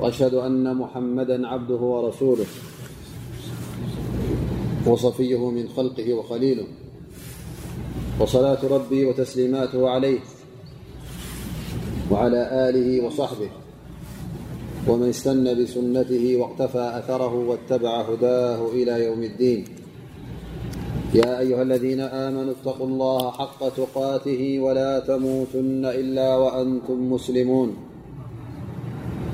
وأشهد أن محمدا عبده ورسوله وصفيه من خلقه وخليله وصلاة ربي وتسليماته عليه وعلى آله وصحبه ومن استن بسنته واقتفى أثره واتبع هداه إلى يوم الدين. يا أيها الذين آمنوا اتقوا الله حق تقاته ولا تموتن إلا وأنتم مسلمون.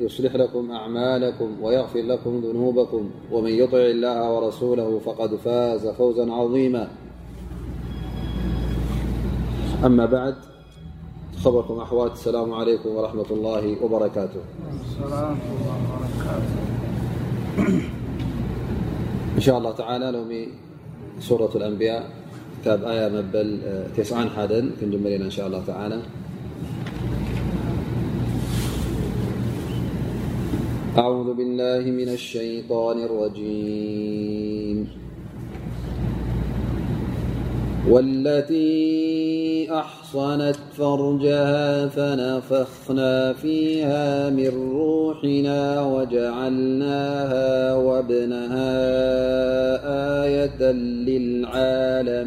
يصلح لكم أعمالكم ويغفر لكم ذنوبكم ومن يطع الله ورسوله فقد فاز فوزا عظيما. أما بعد خبركم أحوات. السلام عليكم ورحمة الله وبركاته. إن شاء الله تعالى لوم سورة الأنبياء كتاب آية مبل تسعن حدا كنجملنا إن شاء الله تعالى. أعوذ بالله من الشيطان الرجيم. والتي أحصنت فرجها فنفخنا فيها من روحنا وجعلناها وابنها آية للعالمين.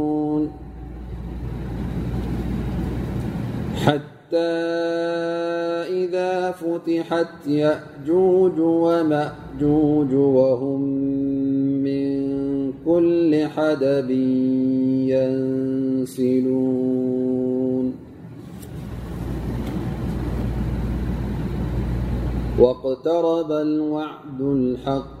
حتى إذا فتحت يأجوج ومأجوج وهم من كل حدب ينسلون. واقترب الوعد الحق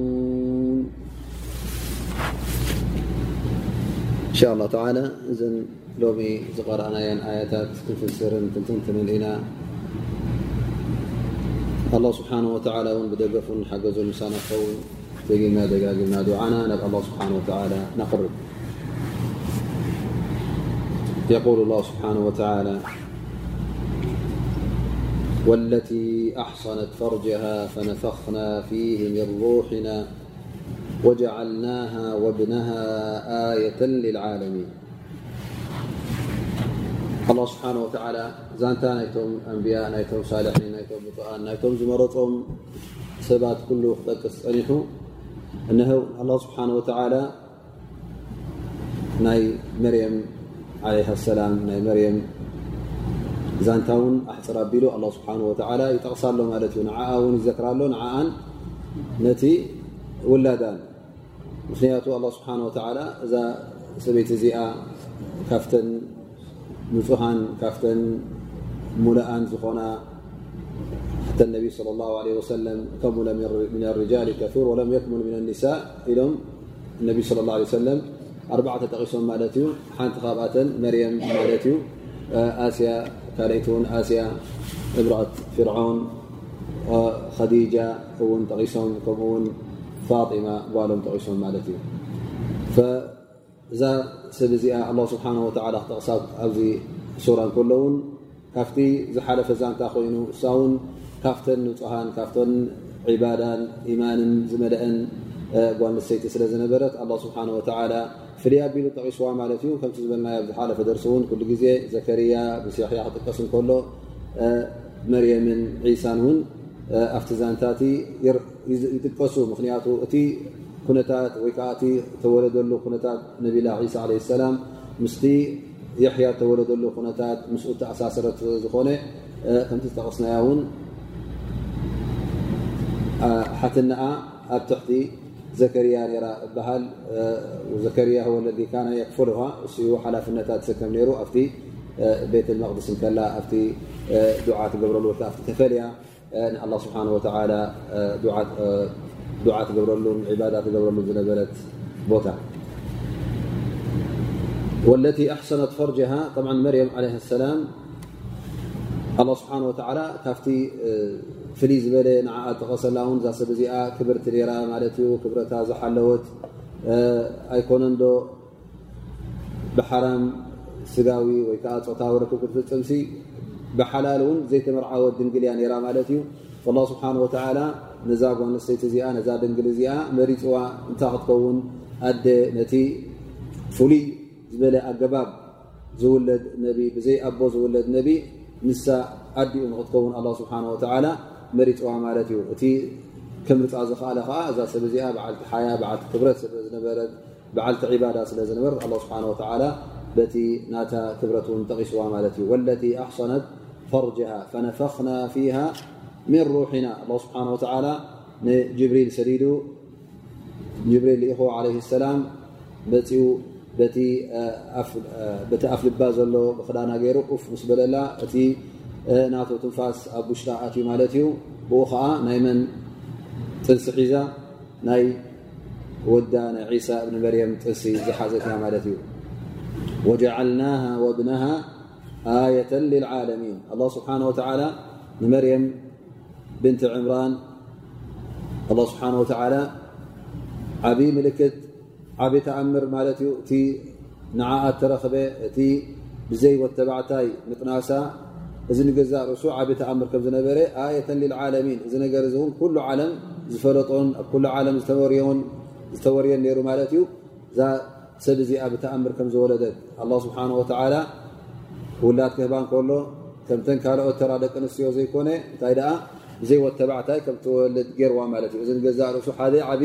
شاء الله تعالى. إذن لوم قرأنا آيتات تفسر تنتنلنا الله سبحانه وتعالى. ون بدقف حجز المسان خون دقمنا دقاقمنا دعانا. نب الله سبحانه وتعالى نقرب. يقول الله سبحانه وتعالى والتي أحصنت فرجها فنفخنا فيه من روحنا وجعلناها وابنها آية للعالمين الله سبحانه وتعالى ዛንታ ናይቶም ኣንብያ ናይቶም ሳልሒን ናይቶም ብጡኣን ናይቶም ዝመረፆም ሰባት ኩሉ ክጠቅስ ፀኒሑ እንህው ኣላ ስብሓን ወተዓላ ናይ መርየም ዓለይሃ ሰላም ናይ መርየም ዛንታ እውን ኣሕፅር ኣቢሉ ኣላ ስብሓን ወተዓላ ይጠቕሳሎ ማለት እዩ ንዓኣ እውን ይዘክራሎ ንዓኣን ነቲ ውላዳን ምክንያቱ ኣላ ስብሓን ወተዓላ እዛ ሰበይቲ እዚኣ ካፍተን ንፁሃን ካፍተን ሙላኣን ዝኾና ሓ ነቢ صለ ላه ለ ወሰለም ከሙለ ምን ኣርጃል ከፊር ወለም የክሙል ምን ኣኒሳ ኢሎም ነቢ صለ ላ ሰለም ኣርባዕተ ጠቂሶም ማለት እዩ ሓንቲ ካብኣተን መርየም ማለት እዩ ኣስያ ካልይቲ እውን ኣስያ እብርአት ፍርዖን ከዲጃ እውን ጠቂሶም ከምኡውን ፋጢማ ጓሎም ጠቂሶም ማለት እዩ እዛ ሰብ እዚኣ ه ስብሓه ክተቕሳብ ኣብዚ ሱራ ከሎውን ካብቲ ዝሓለፈ ዛንታ ኮይኑ እሳ ውን ካፍተን ንፁሃን ካፍተን ዒባዳን ኢማንን ዝመልአን ጓንሰይቲ ስለ ዝነበረት ه ስብሓه ፍልያ ኣቢሉ ጠቂስዋ ማለት እዩ ከምቲ ዝበልናዮ ዝሓለፈ ደርሲ እውን ኩሉ ግዜ ዘከርያ ብስ ክጥቀስ ከሎ መርየምን ዒሳን እውን ኣብቲ ዛንታቲ ይጥቀሱ ምክንያቱ እቲ ኩነታት ወይከዓ እቲ ተወለደሉ ኩነታት ነቢላ ሳ ለ ሰላም ምስቲ የሕያ ተወለደሉ ኩነታት ምስ ተኣሳሰረት ዝኾነ ከምቲ ዝጠቀስናያ እውን ሓትናኣ ኣብ ትሕቲ ዘከርያ ራ እበሃል ዘከርያ ወለዲ ካነ የክፍልሃ እስ ሓላፍነታት ዝሰከም ነይሩ ኣብቲ ቤት መቅድስ ከላ ኣብቲ ዱዓ ትገብረሉ ኣብቲ ተፈልያ ንኣላ ስብሓን ወተላ ዱዓ ትገብረሉን ዕባዳ ትገብረሉ ዝነበረት ቦታ ወለቲ ኣሕሰነት ፈርጅሃ መርየም ለ ሰላም ኣ ስብሓን ወተላ ካብቲ ፍልይ ዝበለ ንዓኣ ተቐሰላ እውን እዛ ሰብ እዚኣ ክብርቲ ራ ማለት እዩ ክብረታ ዝሓለወት ኣይኮነዶ ብሓራም ስጋዊ ወይከዓ ፆታዊ ረክብ ክትፍፅምሲ ብሓላል እውን ዘይተመርዓወት ድንግልያ ራ ማለት እዩ ስብሓን ወተላ ነዛ ጓንስተይቲ እዚኣ ነዛ ድንግል እዚኣ መሪፅዋ እንታይ ክትከውን ኣደ ነቲ ፍሉይ ዝበለ ኣገባብ ዝውለድ ነቢ ብዘይ ኣቦ ዝውለድ ነቢ ንሳ ኣዲኡ ንክትከውን ኣ ስብሓን ወተላ መሪፅዋ ማለት እዩ እቲ ክምርፃ ዝኽኣለ ከዓ እዛ ሰብ እዚኣ በዓልቲ ሓያ በዓልቲ ክብረት ስለዝነበረት በዓልቲ ዒባዳ ስለ ዝነበረት ኣ ስብሓን ወተላ በቲ ናታ ክብረት እውን ጠቂስዋ ማለት እዩ ወለቲ ኣሕሰነት ፈርጅሃ ፈነፈኽና ፊሃ ምን ሩሒና ኣ ስብሓን ወተላ ንጅብሪል ሰዲዱ ጅብሪል ኢኹ ለ ሰላም መፅኡ በቲ ኣፍ ልባ ዘሎ ብክዳና ገይሩ ፍ ምስ በለላ እቲ ናቶ ትንፋስ ኣብ ውሽጣ ኣትዩ ማለት እዩ ብኡ ከዓ ናይ መን ጥንሲ ሒዛ ናይ ወዳ ናይ ዒሳ እብኒ መርየም ጥንሲ ዝሓዘት ያ ማለት እዩ ወጀዓልናሃ ወብነሃ آية للعالمين الله سبحانه وتعالى نمريم بنت عمران الله سبحانه وتعالى ዓብይ ምልክት ዓብዪ ተኣምር ማለት እዩ እቲ ንዓኣ ተረኸበ እቲ ብዘይ ወት ተባዕታይ ምጥናሳ እዚ ንገዛእ ርእሱ ዓብዪ ተኣምር ከም ዝነበረ ኣየተ ልልዓለሚን እዚ ነገር እዚ እውን ኩሉ ዓለም ዝፈለጦን ኣብ ኩሉ ዓለም ዝተወርየን ነይሩ ማለት እዩ እዛ ሰብ እዚኣ ብተኣምር ከም ዝወለደት ኣላ ስብሓን ወተዓላ ውላድ ክህባ ከሎ ከምተን ካልኦት ተራ ደቂ ኣንስትዮ ዘይኮነ እንታይ ደኣ ዘይወተባዕታይ ከም ትወልድ ገርዋ ማለት እዩ እዚ ንገዛ ርእሱ ሓደ ዓብ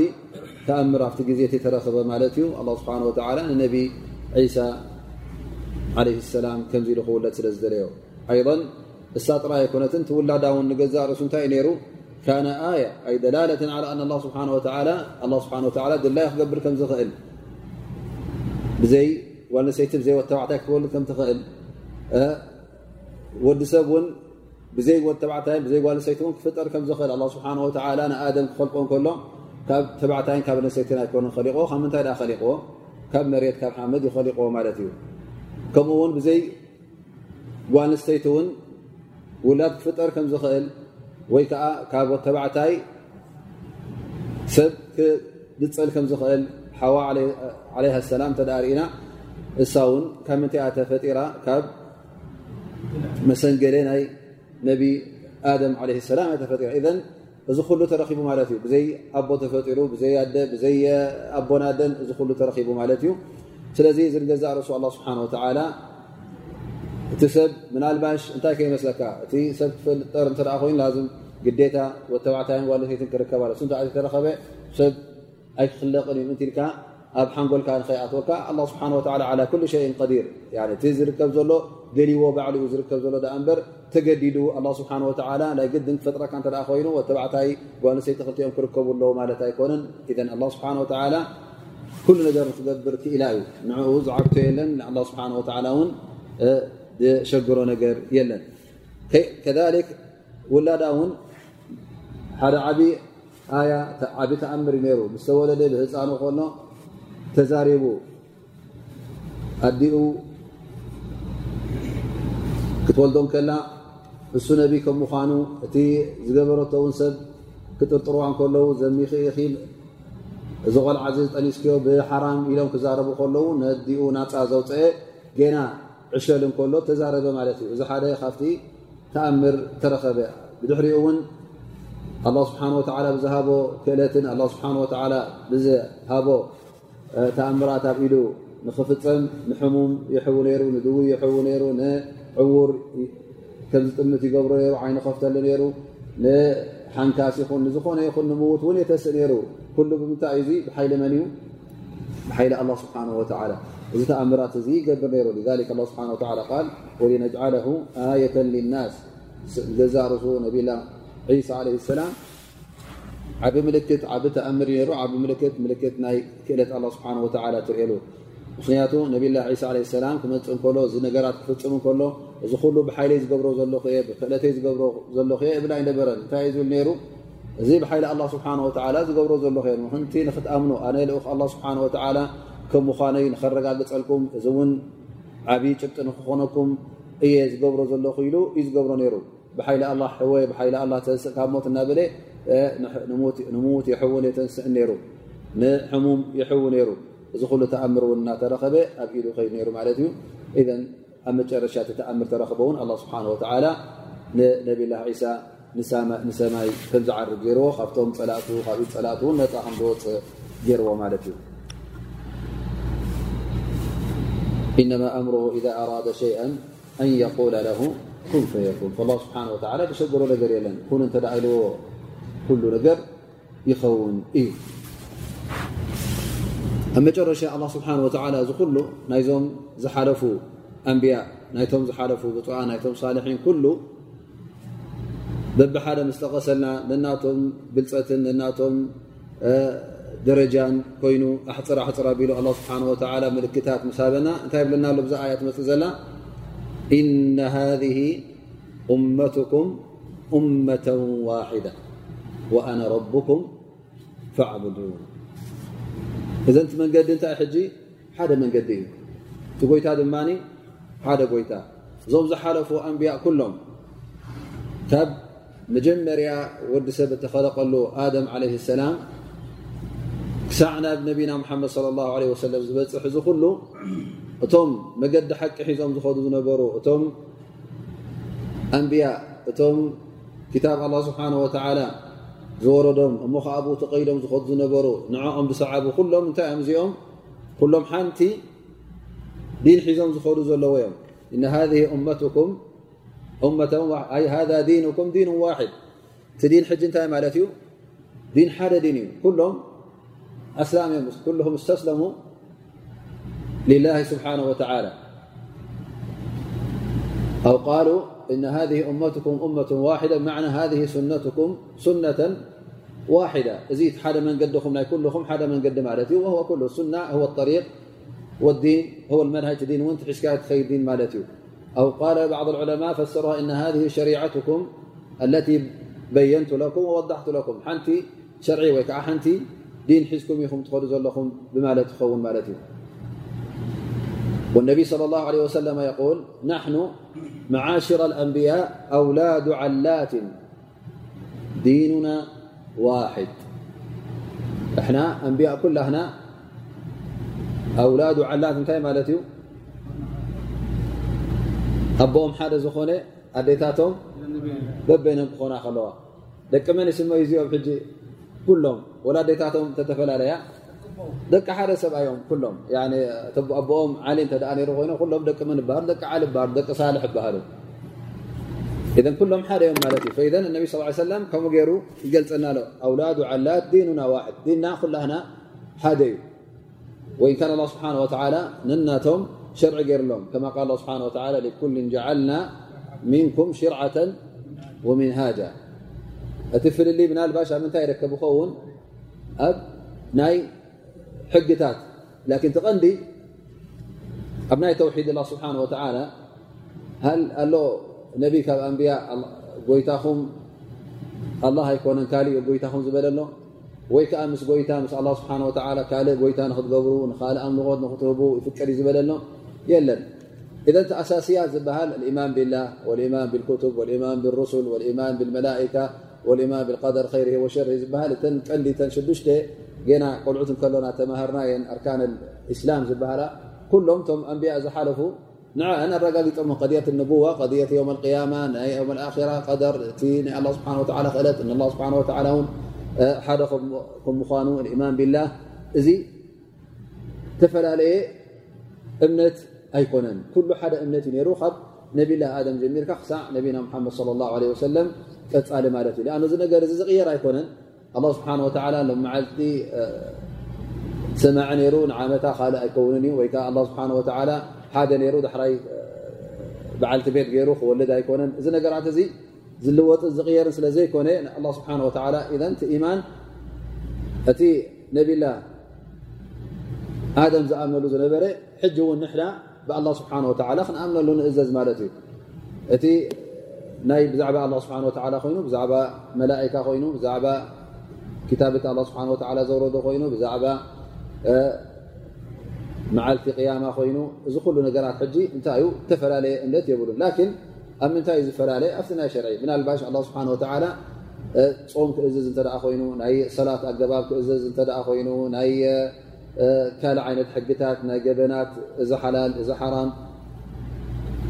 ተኣምር ኣብቲ ግዜ ተረኸበ ማለት እዩ ኣ ስብሓን ወላ ንነቢ ዒሳ ዓለ ሰላም ከምዚ ኢሉ ክውለድ ስለ ዝደለዮ ኣይض እሳ ጥራይ ኣይኮነትን ትውላዳ እውን ንገዛ ርእሱ እንታይ እዩ ነይሩ ካነ ኣያ ኣይ ደላለة ى ኣ ስብሓ ስብሓ ድላይ ክገብር ከም ዝኽእል ብዘይ ዋልንሰይቲ ብዘይወት ተባዕታይ ክትወልድ ከም ትኽእል ወዲ ሰብ ውን ብዘይ ተባዕታይ ዘይ ጓልሰይቲ ክፍጠር ከም ዝኽእል ኣ ስብሓን ወላ ንኣደም ክኸልቆ ከሎ ካብ ተባዕታይን ካብ ነሰይትን ኣይኮነ ኸሊቕዎ ካብ ምንታይ ዳ ኸሊቕዎ ካብ መሬት ካብ ሓመድ ይኸሊቕዎ ማለት እዩ ከምኡ ውን ብዘይ ጓልንስተይቲ እውን ውላድ ክፍጠር ከም ዝኽእል ወይ ከዓ ካብ ተባዕታይ ሰብ ክድፀል ከም ዝኽእል ሓዋ ዓለይሃ ሰላም ተዳርእና እሳ እውን ካብ ምንታይ ኣ ተፈጢራ ካብ መሰንገለ ናይ ነቢ ኣደም ለ ሰላም ተፈጢሩ እዘን እዚ ኩሉ ተረኪቡ ማለት እዩ ብዘይ ኣቦ ተፈጢሩ ብዘይ ኣደ ብዘይ ኣቦናደን እዚ ኩሉ ተረኪቡ ማለት እዩ ስለዚ እዚ ንገዛእ ርሱ ኣ ስብሓን ወተዓላ እቲ ሰብ ምናልባሽ እንታይ ከይመስለካ እቲ ሰብ ክፈልጠር እተ ኮይኑ ላዝም ግዴታ ወተባዕታይን ዋለሰይትን ክርከብ ለ እንታይ ተረኸበ ሰብ ኣይክክለቕን እዩ ምንቲ ኢልካ ኣብ ሓንጎልካ ንኸይኣትወካ ኣ ስብሓን ወላ ኩሉ ሸይን ቀዲር እቲ ዝርከብ ዘሎ ገሊዎ ባዕሉ ኡ ዝርከብ ዘሎ ዳ እምበር ተገዲዱ ኣ ስብሓ ወላ ናይ ግድን ክፈጥረካ እተ ኮይኑ ተባዕታይ ጓንሰይቲ ክልቲኦም ክርከቡ ኣለዉ ማለት ኣይኮነን እዘን ኣ ስብሓ ወላ ኩሉ ነገር ክገብር ክኢላ እዩ ንዕኡ ዝዓብቶ የለን ስብሓ ወላ እውን ዝሸግሮ ነገር የለን ከሊክ ውላዳ እውን ሓደ ዓብ ኣያ ዓብ ተኣምር ዩ ነይሩ ምስተወለደ ብህፃኑ ኮኖ ተዛሪቡ ኣዲኡ ክትወልዶም ከላ እሱ ነቢ ከም ምኳኑ እቲ ዝገበረቶውን ሰብ ክጥርጥርዋ ከለዉ ዘሚኽኢኺል እዚ ቆልዓ ዚ ጠኒስክዮ ብሓራም ኢሎም ክዛረቡ ከለዉ ነዲኡ ናፃ ዘውፅአ ጌና ዕሸል ከሎ ተዛረበ ማለት እዩ እዚ ሓደ ካብቲ ተኣምር ተረኸበ ብድሕሪኡ እውን ኣላ ስብሓን ወላ ብዝሃቦ ክእለትን ኣ ስብሓን ወላ ብዝሃቦ ተኣምራት ኣብ ኢሉ ንኽፍፀም ንሕሙም ይሕቡ ነይሩ ንድው ይሕቡ ነይሩ ንዕዉር ከምዝጥምት ይገብሮ ነይሩ ዓይኒ ከፍተሉ ነይሩ ንሓንካስ ይኹን ንዝኾነ ይኹን ንምዉት እውን የተስእ ነይሩ ኩሉ ብምንታይ እዩ ብሓይሊ መን እዩ ብሓይሊ ኣላ ስብሓን ወተዓላ እዚ ተኣምራት እዚ ይገብር ነይሩ ذሊክ ኣ ስብሓን ወላ ቃል ወሊነጅዓለሁ ኣየة ልናስ ገዛ ርሱ ነቢላ ዒሳ ዓለ ሰላም ዓብ ምልክት ዓብ ተኣምር እዩ ነይሩ ዓብ ምልክት ምልክት ናይ ክእለት ኣላ ስብሓን ወተዓላ ትርእሉ ምክንያቱ ነብላ ሳ ለ ሰላም ክመፅእ እንከሎ እዚ ነገራት ክፍፅም እንከሎ እዚ ኩሉ ብሓይለይ ዝገብሮ ዘለኹ እየ ብክእለተይ ዝገብሮ ዘለኹ እየ እብላ ይነበረን እንታይ እዩ ዝብል ነይሩ እዚ ብሓይሊ ኣላ ስብሓን ወላ ዝገብሮ ዘለኹ እየ ምክንቲ ንክትኣምኑ ኣነ ልኡክ ኣ ስብሓን ወላ ከም ምዃነይ ንኸረጋግፀልኩም እዚ እውን ዓብዪ ጭብጢ ንክኾነኩም እየ ዝገብሮ ዘለኹ ኢሉ እዩ ዝገብሮ ነይሩ ብሓይሊ ኣላ ሕወ ብሓይሊ ላ ተንስእ ካብ ሞት እናበለ ንምዉት የሕውን የተንስእ ነይሩ ንሕሙም ይሕው ነይሩ እዚ ኩሉ ተኣምር እውን እናተረኸበ ኣብ ኢሉ ኸይዱ ነይሩ ማለት እዩ እዘን ኣብ መጨረሻ እቲ ተኣምር ተረኽበ እውን ኣላ ስብሓን ወተዓላ ንነብላ ዒሳ ንሰማይ ከም ዝዓርግ ገይርዎ ካብቶም ፀላእቱ ካብ ፀላእቱ እውን ነፃ ከም ዝወፅእ ገይርዎ ማለት እዩ ኢነማ ኣምሮ ኢዛ ኣራደ ሸይአ ኣን የቁለ ለ ኩን ፈየኩን ስብሓ ወላ ተሸገሮ ነገር የለን ኩን እንተዳ ኢልዎ ኩሉ ነገር ይኸውን እዩ ኣብ መጨረሻ ኣ ስብሓን ወተላ እዚ ኩሉ ናይዞም ዝሓለፉ ኣንብያ ናይቶም ዝሓለፉ ብፅዓ ናይቶም ሳልሒን ኩሉ በብሓደ ምስተቐሰልና ነናቶም ብልፀትን ነናቶም ደረጃን ኮይኑ ኣሕፅር ኣሕፅር ኣቢሉ ኣ ስብሓን ወላ ምልክታት ምሳበና እንታይ ይብለና ኣሎ ብዛ ኣያ ትመፅእ ዘላ إن هذه أمتكم أمة واحدة وأنا ربكم فاعبدون እዚ እዘንቲ መንገዲ እንታይ ሕጂ ሓደ መንገዲ እዩ እቲ ጎይታ ድማ ሓደ ጎይታ እዞም ዝሓለፉ ኣንብያ ኩሎም ካብ መጀመርያ ወዲ ሰብ እተኸለቀሉ ኣደም ዓለ ሰላም ክሳዕ ናብ ነቢና ሙሓመድ صለ ላه ለ ወሰለም ዝበፅሕ እዚ ኩሉ እቶም መገዲ ሓቂ ሒዞም ዝኸዱ ዝነበሩ እቶም ኣንብያ እቶም ክታብ ኣላ ስብሓን ወተላ ዝወረዶም እሞ ከዓ ብኡ ተቀይዶም ዝኸዱ ዝነበሩ ንዕኦም ብሰዓቡ ኩሎም እንታይ እዮም እዚኦም ኩሎም ሓንቲ ዲን ሒዞም ዝኸዱ ዘለዎ እዮም እነ ሃذ እመትኩም ሃذ ዲንኩም ዲን ዋሕድ እቲ ዲን ሕጂ እንታይ ማለት እዩ ዲን ሓደ ዲን እዩ ኩሎም ኣስላም እዮም ኩልም እስተስለሙ ልላه ስብሓነ ወተላ ኣው ቃሉ إن هذه أمتكم أمة واحدة معنى هذه سنتكم سنة واحدة. زيت حد من قدخم ناي كلخم حد من قد مالت وهو كله السنة هو الطريق والدين هو المنهج دين وانت حشكات خير دين مالت أو قال بعض العلماء فسرها إن هذه شريعتكم التي بينت لكم ووضحت لكم. حنت شرعي ويكع حنت دين حزكم يخم تخل لخم بمالت خون مالت والنبي صلى الله عليه وسلم يقول نحن معاشر الأنبياء أولاد علات. ديننا واحد. إحنا أنبياء كل هنا. أولاد علات نتي مالت أبهم حد زخن أديتاتهم ببينهم خنا خلوها لكن من اسمه يزيهم حجي كلهم ولا ديتاتهم تتفلى عليها ደቂ ሓደ ሰብኣዮም ኩሎም ኣቦኦም ዓሊ እተ ነይሩ ኮይኖ ኩሎም ደቂ መን ይበሃሉ ደቂ ዓሊ ይበሃሉ ደቂ ሳልሕ ይበሃሉ إذ كلم يوم مالتي. فإذا النبي صلى الله عليه وسلم كم جير له أولاد علات ديننا واحد. ديننا ኩلهና ሓደ እዩ وإن كان الله سبحانه وتعالى نናቶም شرع ገيرሎም كما قال الله سبحانه وتعالى لكل جعلنا منكم شرعة ومنهاجا. أتفل اللي ፍልሊ الباشا من ምንታይ يرከب خون؟ أب؟ ناي؟ ሕግታት ላኪን ትቐንዲ ኣብ ናይ ተውሒድ ላ ስብሓን ወተዓላ ሃ ኣሎ ነቢ ካብ ኣንብያ ጎይታኹም ኣላ ኣይኮነን ካሊእ ጎይታኹም ዝበለሎ ወይ ከዓ ምስ ጎይታ ምስ ኣ ስብሓ ወላ ካልእ ጎይታ ንክትገብሩ ንካልእ ኣምልኾት ንክትህቡ ይፍቀድ እዩ ዝበለሎ የለን እዘ ቲ ኣሳስያት ዝበሃል ልኢማን ብላህ ወልኢማን ብልክቱብ ወልኢማን ብሩሱል ወልኢማን ብልመላእካ ወልኢማን ብልቀደር ይር ወሸር ዝበሃል እተን ቀንዲ ተን ሽዱሽተ ና ቆልዑት ከሎና ተማሃርና የን ኣርካን እስላም ዝበሃላ ኩሎም ቶም ኣንብያ ዝሓለፉ ንአን ኣረጋጊጦም قضية النبوة قضية ዮም ያማ ናይ ዮም ኣራ ቀደር እቲ ናይ ኣ ስብሓ ክእለት ን ስብሓ سبحنه ውን ሓደ ከም ምኳኑ الإيማን ብላ እዚ ተፈላለየ እምነት ኣይኮነን ኩሉ ሓደ እምነት እዩ ነይሩ ካብ ነብላ ኣደም ጀሚርካ ክሳዕ ነቢና ሓመድ ለ ላ ለ ወሰለም ቀፃሊ ማለት እዩ ኣ እዚ ነገር እዚ ዝቕየር ኣይኮነን الله ስብሓ ሎመዓልቲ ሰማዐ ነይሩ ንዓመታ ካልእ ኣይከውንን እዩ ወይከዓ ኣ ስብሓ ሓደ ነይሩ ዳሕራይ በዓልቲ ቤት ገይሩ ክወልድ ኣይኮነን እዚ ነገራት እዚ ዝቕየር ስለ ዘይኮነ ኣ ስብሓ ወላ ኢዘን ቲ ኢማን እቲ ነቢላ ኣደም ዝኣምነሉ ዝነበረ ሕጂ እውን ንሕና ብኣላ ስብሓን ወላ ክንኣምነሉ ንእዘዝ ማለት እዩ እቲ ናይ ብዛዕባ ኣ ስብሓ ወላ ኮይኑ ብዛዕባ መላእካ ኮይኑ ብዛዕባ كታብት ه ስብሓ ዘውረዶ ኮይኑ ብዛዕባ መዓልቲ ቅያማ ኮይኑ እዚ ኩሉ ነገራት ሕጂ እንታይ እዩ ተፈላለየ እምነት የብሉን ላን ኣብ ምንታይ እዩ ዝፈላለየ ኣብቲ ናይ ሸርዒ ብናልባሽ ኣ ስብሓ ወላ ፆም ክእዝዝ እተ ኮይኑ ናይ ሰላት ኣገባብ ክእዝዝ እተ ኮይኑ ናይ ካልእ ዓይነት ሕግታት ናይ ገበናት እዚ ሓላል እዚ ሓራም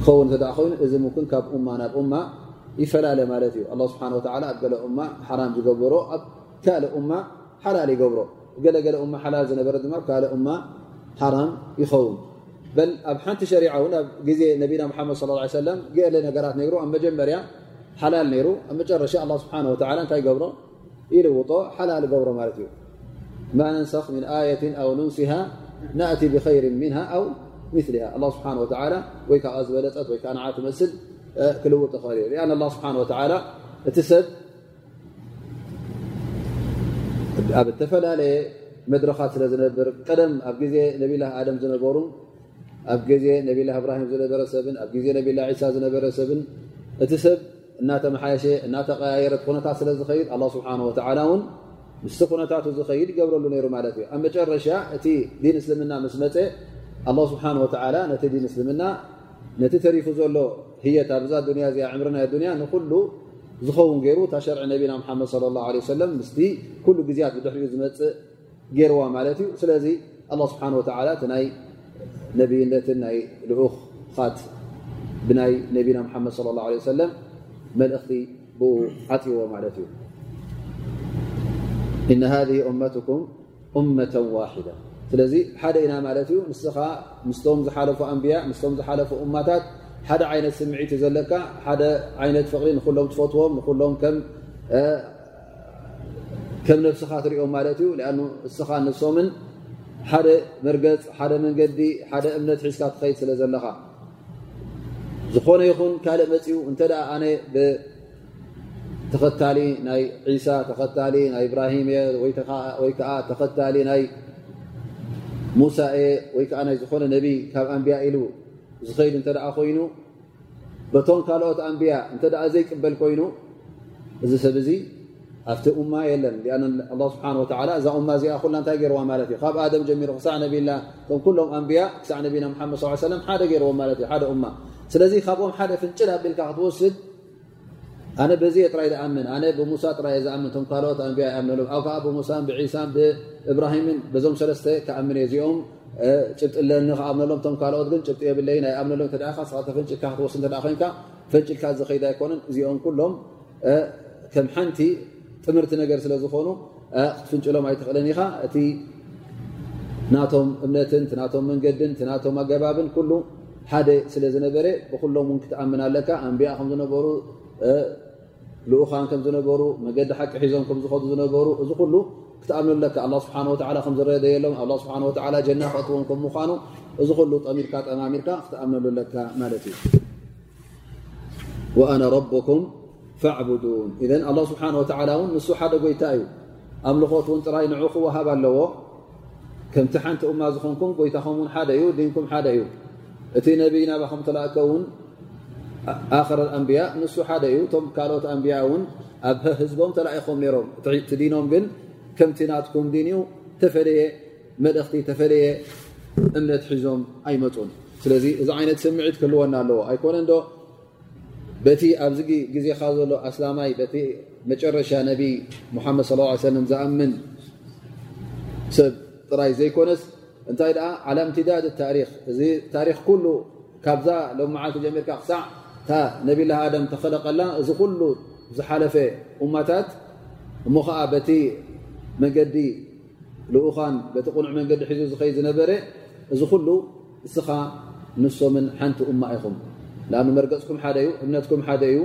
ክኸውን እተ ኮይኑ እዚ ምኩን ካብ እማ ናብ እማ ይፈላለ ማለት እዩ ኣ ስብሓ ኣብ ገለ እማ ሓራም ዝገብሮ ካልእ እማ ሓላል ይገብሮ ገለገለ እማ ሓላል ዝነበረ ድማ ካልእ እማ ሓራም ይኸውን በል ኣብ ሓንቲ ሸሪዓ እውን ኣብ ግዜ ነቢና ሓመድ صى ሰለም ገለ ነገራት ነይሩ ኣብ መጀመርያ ሓላል ነይሩ ኣብ መጨረሻ ስብሓ እንታይ ገብሮ ይልውጦ ሓላል ገብሮ ማለት እዩ ማ ነንሰኽ ምን ኣየት ኣው ንንስሃ ናእቲ ብኸይር ምንሃ ኣው ምሊሃ ስብሓ ወይ ከዓ ዝበለፀት ወይ ከዓ ንዓ ትመስል ክልውጥ ኽእል እዩ ኣን ስብሓ እቲ ሰብ ኣብ ዝተፈላለየ መድረኻት ስለ ዝነብር ቀደም ኣብ ዜ ነብላ ኣደም ዝነበሩ ኣብ ዜ ነብላ እብራሂም ዝነበረ ሰብን ኣብ ዜ ነብላ ሳ ዝነበረ ሰብን እቲ ሰብ እናተመሓየሸ እናተቀያየረት ኩነታት ስለ ዝኸይድ ስብሓ ውን ምስቲ ኩነታቱ ዝኸይድ ይገብረሉ ነይሩ ማለት እዩ ኣብ መጨረሻ እቲ ዲን እስልምና ምስ መፀ ስብሓ ነቲ ዲን እስልምና ነቲ ተሪፉ ዘሎ ህየት ኣብዛ ያ ዚ ዕምርና ያ ንኩሉ ዝኸውን ገይሩ እታ ሸርዒ ነቢና ሓመድ صለ ላه ለ ሰለም ምስቲ ኩሉ ግዜያት ብድሕሪኡ ዝመፅእ ገይርዋ ማለት እዩ ስለዚ ኣላ ስብሓን ወተላ እቲ ናይ ነብይነትን ናይ ልኡኽ ኻት ብናይ ነቢና ሓመድ صለ ላه ለ ሰለም መልእኽቲ ብኡ ዓጢዎ ማለት እዩ እነ ሃذ እመትኩም እመة ዋሕዳ ስለዚ ሓደ ኢና ማለት እዩ ንስኻ ምስቶም ዝሓለፉ ኣንብያ ምስቶም ዝሓለፉ እማታት ሓደ ዓይነት ስምዒት እዩ ዘለካ ሓደ ዓይነት ፍቕሪ ንኩሎም ትፈትዎም ንኩሎም ከም ነብስኻ ትሪኦም ማለት እዩ ኣ እስኻ ንሶምን ሓደ መርገፅ ሓደ መንገዲ ሓደ እምነት ሒዝካ ትኸይድ ስለ ዘለኻ ዝኾነ ይኹን ካልእ መፅኡ እንተ ኣነ ብተኸታሊ ናይ ዒሳ ተኸታሊ ናይ እብራሂም እየ ወይ ከዓ ተኸታሊ ናይ ሙሳ እየ ወይ ከዓ ናይ ዝኾነ ነቢ ካብ ኣንብያ ኢሉ ዝኸይድ እንተ ኮይኑ በቶም ካልኦት ኣንብያ እንተ ዘይቅበል ኮይኑ እዚ ሰብ እዚ ኣብቲ እማ የለን ስብሓ እዛ እማ እዚኣ ኩላ እንታይ ገይርዋ ማለት እዩ ካብ ኣደም ጀሚሩ ክሳዕ ነብላ ቶም ኩሎም ኣንብያ ክሳዕ ነቢና ሓመድ ሰለም ሓደ ገይርዎ ማለት እዩ ሓደ እማ ስለዚ ካብኦም ሓደ ፍንጭል ኣቢልካ ክትወስድ ኣነ በዚ ጥራይ ዝኣምን ኣነ ብሙሳ ጥራይ ዝኣምን ቶም ካልኦት ኣንብያ ይኣምነሎም ኣብ ከዓ ብሙሳን ብዒሳን ብእብራሂምን በዞም ሰለስተ ከኣምን እየ እዚኦም ጭብጢለኒ ከኣምነሎም ቶም ካልኦት ግን ጭብጢ የብለይ ናይ ኣምነሎም ፍንጭልካ ክትወስድ ተ ኮይንካ ፍንጭልካ ዝኸይዳ ኣይኮነን። እዚኦም ኩሎም ከም ሓንቲ ጥምርቲ ነገር ስለ ዝኾኑ ክትፍንጭሎም ኣይትኽእለን ኢኻ። እቲ ናቶም እምነትን ናቶም መንገድን ናቶም ኣገባብን ኩሉ ሓደ ስለ ዝነበረ ብኩሎም ውን ክትኣምን ኣለካ። ኣንቢያ ከምዝነበሩ ልኡኻን ከም ዝነበሩ መገዲ ሓቂ ሒዞም ከምዝኸዱ ዝነበሩ እዚ ኩሉ ክትኣምኑለካ ኣ ስብሓ ከምዝረደየሎም ስብሓ ጀና ክእትዎም ከም ምኳኑ እዚ ኩሉ ጠሚርካ ጠማሚርካ ክትኣምነሉለካ ማለት እዩ ወኣነ ረኩም ፈዕቡዱን እ ኣ ስብሓ ውን ንሱ ሓደ ጎይታ እዩ ኣምልኾት ውን ጥራይ ንዑ ክወሃብ ኣለዎ ከምቲ ሓንቲ እማ ዝኾንኩም ጎይታኹም ውን ሓደ እዩ ድንኩም ሓደ እዩ እቲ ነቢይ ናባከም ተላእከ ውን ኣክረ ኣንብያ ንሱ ሓደ እዩ እቶም ካልኦት ኣንብያ እውን ኣብ ህዝቦም ተላኢኾም ነሮም ቲ ዲኖም ግን ከምቲ ናትኩም ዲን ዩ ተፈለየ መልእኽቲ ተፈለየ እምነት ሒዞም ኣይመፁን ስለዚ እዚ ዓይነት ስምዒት ክህልወና ኣለዎ ኣይኮነ ዶ በቲ ኣብዚ ግዜካ ዘሎ ኣስላማይ ቲ መጨረሻ ነቢ ሙሓመድ صى ሰለም ዝኣምን ሰብ ጥራይ ዘይኮነስ እንታይ ደኣ ዓላ እምትዳድ ታሪክ እዚ ታሪክ ኩሉ ካብዛ ሎም መዓልቲ ጀሚርካ ክሳዕ እታ ነብላ ኣደም ተኸለቀላ እዚ ኩሉ ዝሓለፈ እማታት እሞ ከዓ በቲ መንገዲ ልኡኻን በቲ ቁኑዕ መንገዲ ሒዙ ዝኸይ ዝነበረ እዚ ኩሉ እስኻ ንሶምን ሓንቲ እማ ኢኹም ንኣኑ መርገፅኩም ሓደ እዩ እምነትኩም ሓደ እዩ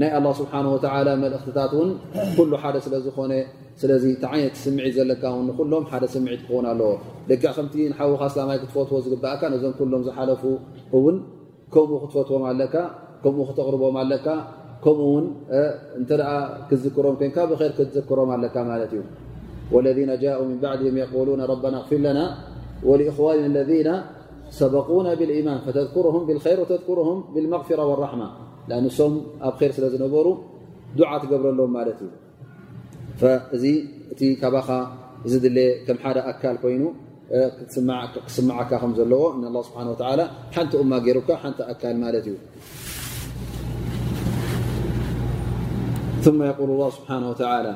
ናይ ኣላ ስብሓን ወተላ መልእኽትታት እውን ኩሉ ሓደ ስለ ዝኾነ ስለዚ እቲ ዓይነት ስምዒት ዘለካ ውን ንኩሎም ሓደ ስምዒት ክኸውን ኣለዎ ደጊዕ ከምቲ ንሓዉካ ስላማይ ክትፈትዎ ዝግባእካ ነዞም ኩሎም ዝሓለፉ እውን ከምኡ ክትፈትዎም ኣለካ ከምኡ ክተቕርቦም ኣለካ ከምኡውን እንተ ክዝክሮም ኮንካ ብር ክትዝክሮም ኣለካ ማለት እዩ والذين جاءوا من بعدهم يقولون ربنا اغفر لنا ولإخواننا الذين سبقونا بالإيمان فتذكرهم بالخير وتذكرهم بالمغفرة والرحمة. لأن سم أب خير سل زنبر دعة قبر لهم ملت فزي ت كب زدل كم حد أكال كين آه، سمعك م زلو إن الله سبحانه وتعالى حنت أم جرك حنت أكال ملت ثم يقول الله سبحانه وتعالى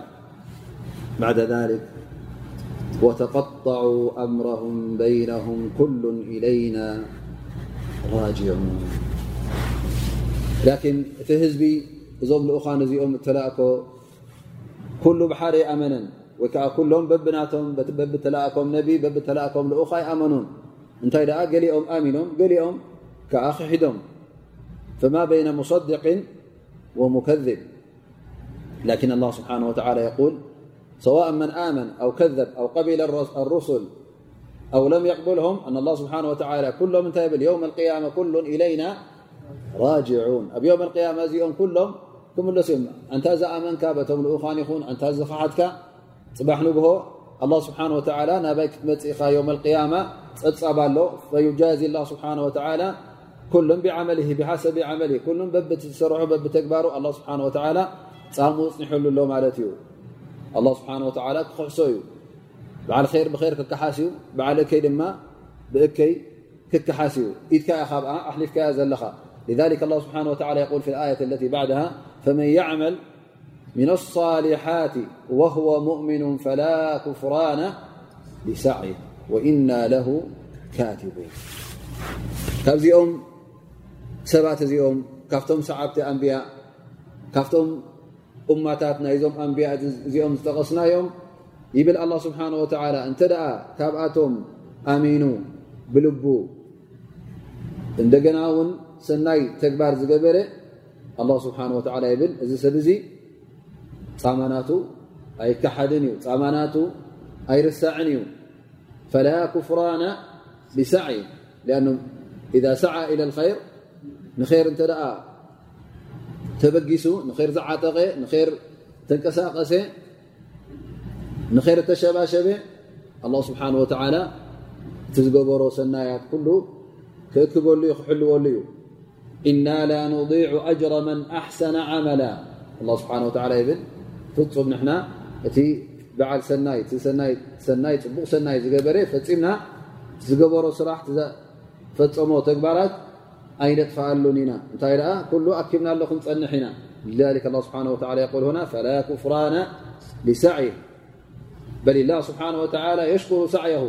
بعد ذلك وتقطعوا أمرهم بينهم كل إلينا راجعون لكن እቲ ህዝቢ እዞም ልኡኻን እዚኦም እተላእኮ ኩሉ ብሓደ ይኣመነን ወይ ከዓ ኩሎም በብናቶም በቢ ተላእኮም ነቢ በቢ ተላእኮም ልኡኻ ይኣመኑን እንታይ ደኣ ገሊኦም ኣሚኖም ገሊኦም ከዓ ክሒዶም فማ በይነ ሙصድቅ ወሙከذብ لكن الله سبحانه وتعالى يقول سواء من آمن أو كذب أو قبل الرسل أو لم يقبلهم أن الله سبحانه وتعالى كلهم نت بل القيامة كل إلينا راجعون. أبيوم القيامة القيامة كلهم؟ كلم كملس ዮም أنت ዝኣመنካ بቶም لኡኻን ይኹን أنت ዝخሓትካ ፅባح نبሆ الله. سبحانه وتعالى ናባይ ክትመፅኢኻ يوم القيامة ፀፃብ ኣሎ فيجازي الله سبحانه وتعالى كل بعمله بحسب عمله. كل بب تሰርሑ በب ተግባሩ الله سبحانه وتعالى ፃሙ ፅኒሐሉ ኣሎ ማለት እዩ። ኣ ስብሓ ወላ ክክሕሶ እዩ። በዓል ር ብር ክከሓስ እዩ። በዓል እከይ ድማ ብእከይ ክከሓስ እዩ። ኢድካ ካብኣ ኣሕሊፍካያ ዘለኻ። لذلك الله سبحانه وتعالى يقول في الآية التي بعدها فمن يعمل من الصالحات وهو مؤمن فلا كفران لسعيه وإنا له كاتبون كم م سبت م كفتم سعبت أنبياء كفتم እማታት ናይዞም ኣንብያ እዚኦም ዝጠቐስናዮም ይብል ኣላ ስብሓን ወተዓላ እንተ ደኣ ካብኣቶም ኣሚኑ ብልቡ እንደገና እውን ሰናይ ተግባር ዝገበረ ኣላ ስብሓን ወተዓላ ይብል እዚ ሰብ እዙ ፃማናቱ ኣይከሓድን እዩ ፃማናቱ ኣይርሳዕን እዩ ፈላ ክፍራና ብሳዕይ ኣ ኢዛ ሰዓ ኢለ ልኸይር ንር እንተ ደኣ ተበጊሱ ንር ዝዓጠቐ ንር ተንቀሳቐሰ ንር ተሸባሸበ ኣه ስብሓን ወተላ እቲ ዝገበሮ ሰናያት ኩሉ ክእክበሉ ዩ ክሕልወሉ እዩ እና ላ ንضዕ ኣጅረ መን ኣሕሰነ ዓመላ ኣ ስብሓ ይብል ፍፁም ንሕና እቲ በዓል ሰናይ እቲ ሰናይ ፅቡቕ ሰናይ ዝገበረ ፈፂምና ዝገበሮ ስራሕ ፈፀሞ ተግባራት ኣይነጥፋኣሉን ኢና እንታይ ደኣ ኩሉ ኣኪብና ኣሎ ክንፀንሕ ኢና لذلك الله سبحانه وتعالى يقول هنا فلا كفران لسعيه بل الله سبحانه وتعالى يشكر سعيه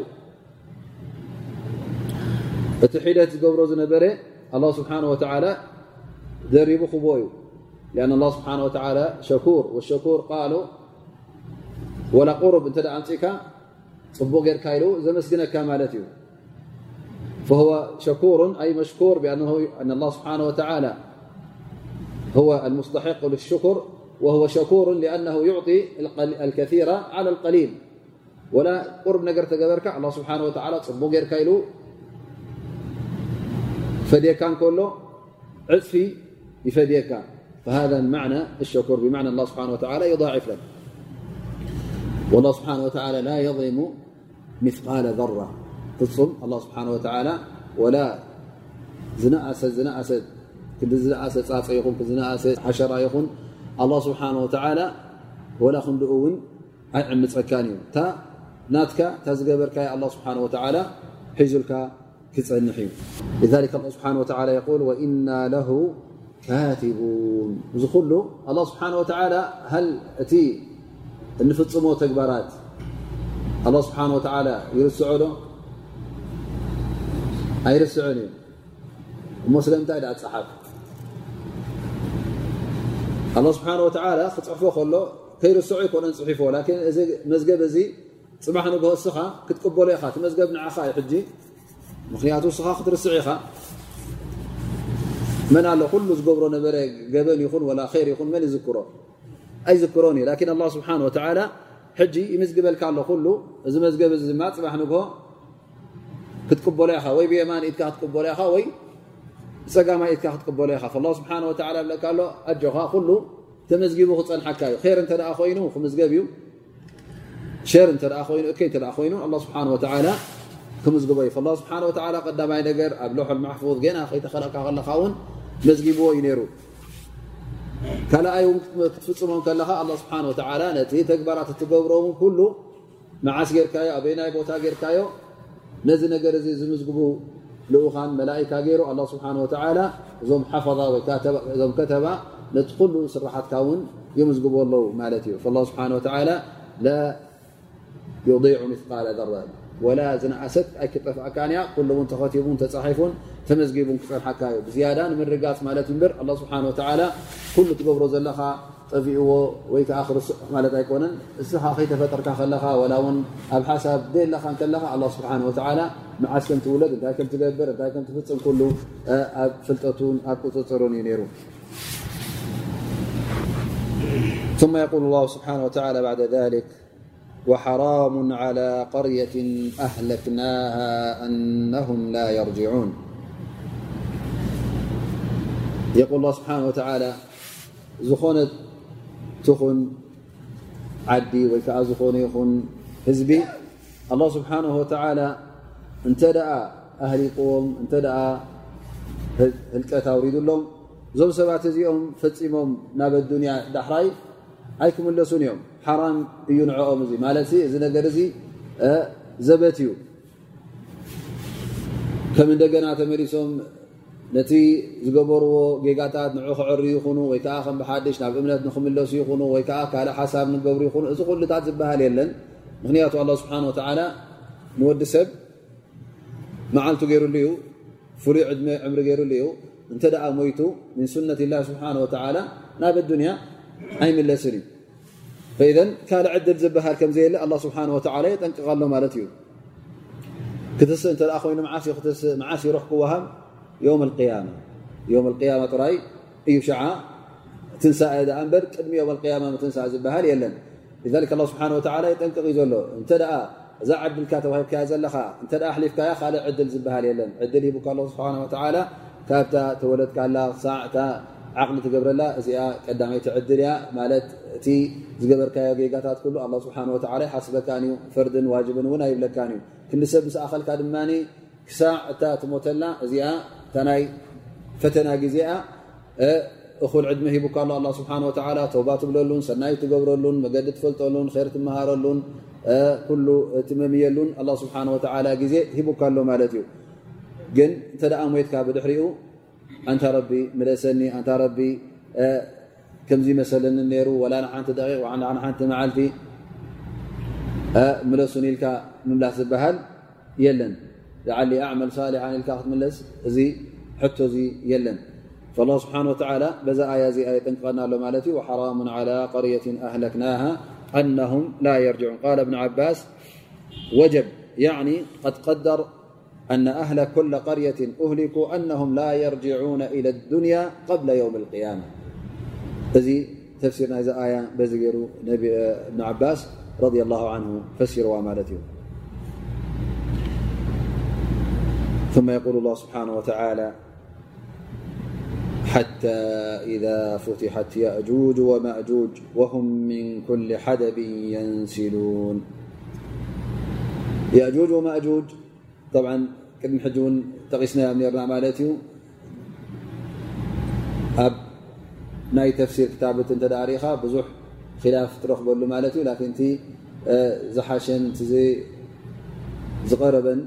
እቲ ሒደት ዝገብሮ ዝነበረ الله سبحانه وتعالى ደሪቡ ክቦ لأن الله سبحانه وتعالى شكور والشكور قال ولا قرب እንተ أንፅካ ፅቡቕ ጌርካ ኢሉ ዘመስግነካ ማለት እዩ። فهو شكور أي مشكور بأنه أن الله سبحانه وتعالى هو المستحق للشكر وهو شكور لأنه يعطي الكثير على القليل. ولا قرب ነገር ተገበርካ الله ስብሓه و ፅቡቅ ጌርካ ኢሉ ፈድየካ እከሎ ዕፅፊ كان فهذا معنى الشكر بمعنى الله سبحانه وتعالى يضاعف لك. والله سبحانه وتعالى لا يظلم مثقال ذرة. ፍፁም ኣላ ስብሓን ወተላ ወላ ዝነእሰ ዝነእሰ ክዝነእሰ ፃፀ ይኹን ክዝነእሰ ሓሸራ ይኹን ኣላ ስብሓን ወተላ ወላ ክንድኡ እውን ኣይዕምፀካን እዩ እታ ናትካ እታ ዝገበርካይ ኣላ ስብሓን ወተላ ሒዙልካ ክፀንሕ እዩ لذلك الله ስብሓን وتعلى يقول ወኢና ለሁ ካቲቡን እዚ ኩሉ ኣላ ስብሓን وتعلى ሃል እቲ እንፍፅሞ ተግባራት ኣላ ስብሓን وتعلى ይርስዖ ዶ ኣይርስዑን እዩ እሞ ስለምንታይ ዳ ፀሓፍ ኣ ስብሓን ወተላ ክፅሕፎ ከሎ ከይርስዑ ይኮነን ፅሒፎ ላን እዚ መዝገብ እዚ ፅባሕ ንግሆ እስኻ ክትቅበሎ ኢኻ እቲ መዝገብ ንዓኻ እዩ ሕጂ ምክንያቱ እስኻ ክትርስዕ ኢኻ መን ኣሎ ኩሉ ዝገብሮ ነበረ ገበን ይኹን ወላ ይር ይኹን መን ይዝክሮ ኣይዝክሮን እዩ ላን ኣه ስብሓን ወተላ ሕጂ ይምዝግበልካ ኣሎ ኩሉ እዚ መዝገብ እዚ ድማ ፅባሕ ንግሆ ክትቅበሎ ኢኻ ወይ ብየማን ኢድካ ክትቅበሎ ኢኻ ወይ ፀጋማ ኢድካ ክትቅበሎ ኢኻ ላ ስብሓን ወላ ብለካ ኣሎ ኣጆኻ ኩሉ ተመዝጊቡ ክፀንሓካ እዩ ር እተ ኮይኑ ክምዝገብ እዩ ሸር እተ ኮይኑ እከይ እተ ኮይኑ ስብሓ ወላ ክምዝግቦ እዩ ስብሓ ወላ ቀዳማይ ነገር ኣብ ልሑል ማሕፉዝ ገና ከይተኸልእካ ከለካ እውን መዝጊብዎ እዩ ነይሩ ካልኣይ ውን ክትፍፅሞም ከለኻ ኣ ስብሓ ወላ ነቲ ተግባራት እትገብሮም ኩሉ መዓስ ጌርካዮ ኣበይ ናይ ቦታ ጌርካዮ ነዚ ነገር እዚ ዝምዝግቡ ልኡኻን መላእካ ገይሩ ኣላ ስብሓን ወተላ እዞም ሓፈظ ወይእዞም ከተባ ነቲ ኩሉ ስራሓትካ እውን ይምዝግቡ ኣለዉ ማለት እዩ ላ ስብሓን ወላ ላ ዩضዕ ምቃል ዘረ ወላ ዝነኣሰት እያ ኩሉ እውን ተኸቲቡን ተፃሒፉን ተመዝጊቡን ክፀንሓካ እዩ ብዝያዳ ንምርጋፅ ማለት እዩ እምበር ኣላ ስብሓን ወላ ኩሉ ትገብሮ ዘለኻ ጠቢእዎ ወይ ከዓ ክርስዕ ማለት ኣይኮነን እስኻ ከይተፈጥርካ ከለኻ ወላ እውን ኣብ ሓሳብ ደለኻ ከለኻ ኣ ስብሓ ወላ መዓስ ከም ትውለድ እንታይ ከም ትገብር እንታይ ከም ትፍፅም ኩሉ ኣብ ፍልጠቱን ኣብ ቁፅፅሩን እዩ ነይሩ ثم يقول الله سبحانه وتعالى بعد ذلك وحرام على قرية أهلكناها أنهم لا يرجعون يقول الله سبحانه وتعالى ዝኾነት ትኹን ዓዲ ወይ ከዓ ዝኾነ ይኹን ህዝቢ ኣላه ስብሓንه ወተላ እንተ ደኣ ኣህሊቅዎም እንተ ደኣ ህልቀት ኣውሪዱሎም እዞም ሰባት እዚኦም ፈፂሞም ናብ ኣዱንያ ዳሕራይ ኣይክምለሱን እዮም ሓራም እዩ ንዕኦም እዙ ማለት እዚ ነገር እዚ ዘበት እዩ ከም እንደገና ተመሊሶም ነቲ ዝገበርዎ ጌጋታት ንዑ ክዕር ይኹኑ ወይከዓ ከም ብሓድሽ ናብ እምነት ንክምለሱ ይኹኑ ወይከዓ ካልእ ሓሳብ ንገብሩ ይኹኑ እዚ ኩሉታት ዝበሃል የለን ምክንያቱ ኣላ ስብሓን ወተዓላ ንወዲ ሰብ መዓልቱ ገይሩሉ እዩ ፍሉይ ዕድመ ዕምሪ ገይሩሉ እዩ እንተ ደኣ ሞይቱ ምን ሱነት ላ ስብሓን ወተዓላ ናብ ኣዱንያ ኣይምለስን እዩ ፈኢዘን ካልእ ዕድል ዝበሃል ከምዘየለ ኣላ ስብሓን ወተዓላ የጠንቅቐሎ ማለት እዩ ክትስእ እንተ ኮይኑ መዓስ ይሩሕ ክወሃብ ዮም ያማ ዮም ያማ ጥራይ እዩ ሸዓ ትንሳኤ ኣ እበር ቅድሚ ዮም ያማ ትንሳእ ዝበሃል የለን ذ ስብሓ ወተዓላ የጠንቅቕ እዩ ዘሎ እንተ እዛ ዓድልካ ተዋሂብከያ ዘለኻ እንተ ኣሕሊፍካያ ካልእ ዕድል ዝበሃል የለን ዕድል ሂቡካ ስብሓ ወተዓላ ካብታ ተወለድካላ ሳዕታ ዓቕሊ ትገብረላ እዚኣ ቀዳመይቲ ዕድል እያ ማለት እቲ ዝገበርካዮ ጌጋታት ኩሉ ኣ ስብሓን ወላ ይሓስበካን እዩ ፈርድን ዋጅብን እውን ኣይብለካን እዩ ክንዲሰብ ምስኣኸልካ ድማ ክሳዕ እታ ትሞተላ እዚኣ እታ ናይ ፈተና ግዜኣ እኹል ዕድሚ ሂቡካ ኣሎ ስብሓ ተውባ ትብለሉን ሰናይ ትገብረሉን መገዲ ትፈልጠሉን ር ትመሃረሉን ኩሉ ትመምየሉን ኣ ስብሓ ግዜ ሂቡካ ኣሎ ማለት እዩ። ግን እንተ ደኣ ሞትካ ብድሕሪኡ እንታ ረቢ ምለሰኒ እንታ ረቢ ከምዚ መሰለኒ ነይሩ ወላ ንሓንቲ ደቂቕ ሓንቲ መዓልቲ ምለሱን ኢልካ ምምላስ ዝበሃል የለን ላዓሊ ኣዕመል ሳሊሓ ኢልካ ክትምለስ እዚ ሕቶ እዚ የለን ላ ስብሓን ወላ በዛ ኣያ እዚኣ የጠንቅቐና ኣሎ ማለት እዩ ሓራሙ ዓላ ቀርየት ኣህለክናሃ ኣነሁም ላ የርጅዑን ቃል እብን ዓባስ ወጀብ ቀድ ቀደር أن أهل كل قرية أهلكوا أنهم لا يرجعون إلى الدنيا قبل يوم القيامة ذ تفسيرنا ذ آية ر بن عباس رضي الله عنه فسروا مالت ثم يقول الله سبحانه وتعالى حتى إذا فتحت يأجوج ومأجوج وهم من كل حدب ينسلون. يأجوج ومأجوج طبعا كلمة حجون تغيسنا من ነርና ማለት أب ناي ናይ ተፍሲር ክታብት እንተ بزوح ብዙሕ ኪላፍ ትረክበሉ ማለት እዩ ላኪን እቲ ዝሓሸን ዝቀረበን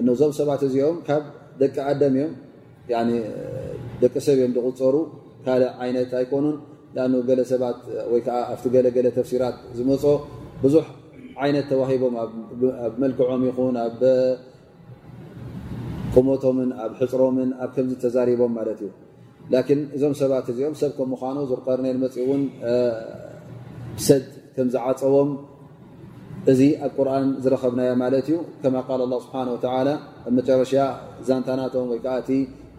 እነዞም ሰባት እዚኦም ካብ ደቂ ኣደም እዮም ደቂ ሰብ እዮም ዝቁፀሩ ካልእ ዓይነት ኣይኮኑን ኣ ገለ ሰባት ወይከዓ ኣብቲ ገለገለ ተፍሲራት ዝመፆ ብዙሕ ዓይነት ተዋሂቦም ኣብ መልክዖም ይኹን ቁሞቶምን ኣብ ሕፅሮምን ኣብ ከምዚ ተዛሪቦም ማለት እዩ ላኪን እዞም ሰባት እዚኦም ሰብ ከም ምኳኑ ዙርቀርነል መፅ እውን ሰድ ከም ዝዓፀቦም እዚ ኣብ ቁርን ዝረኸብናዮ ማለት እዩ ከማ ቃል ه ስብሓን ወተላ ኣብ መጨረሻ ዛንታናቶም ወይ ከዓ እቲ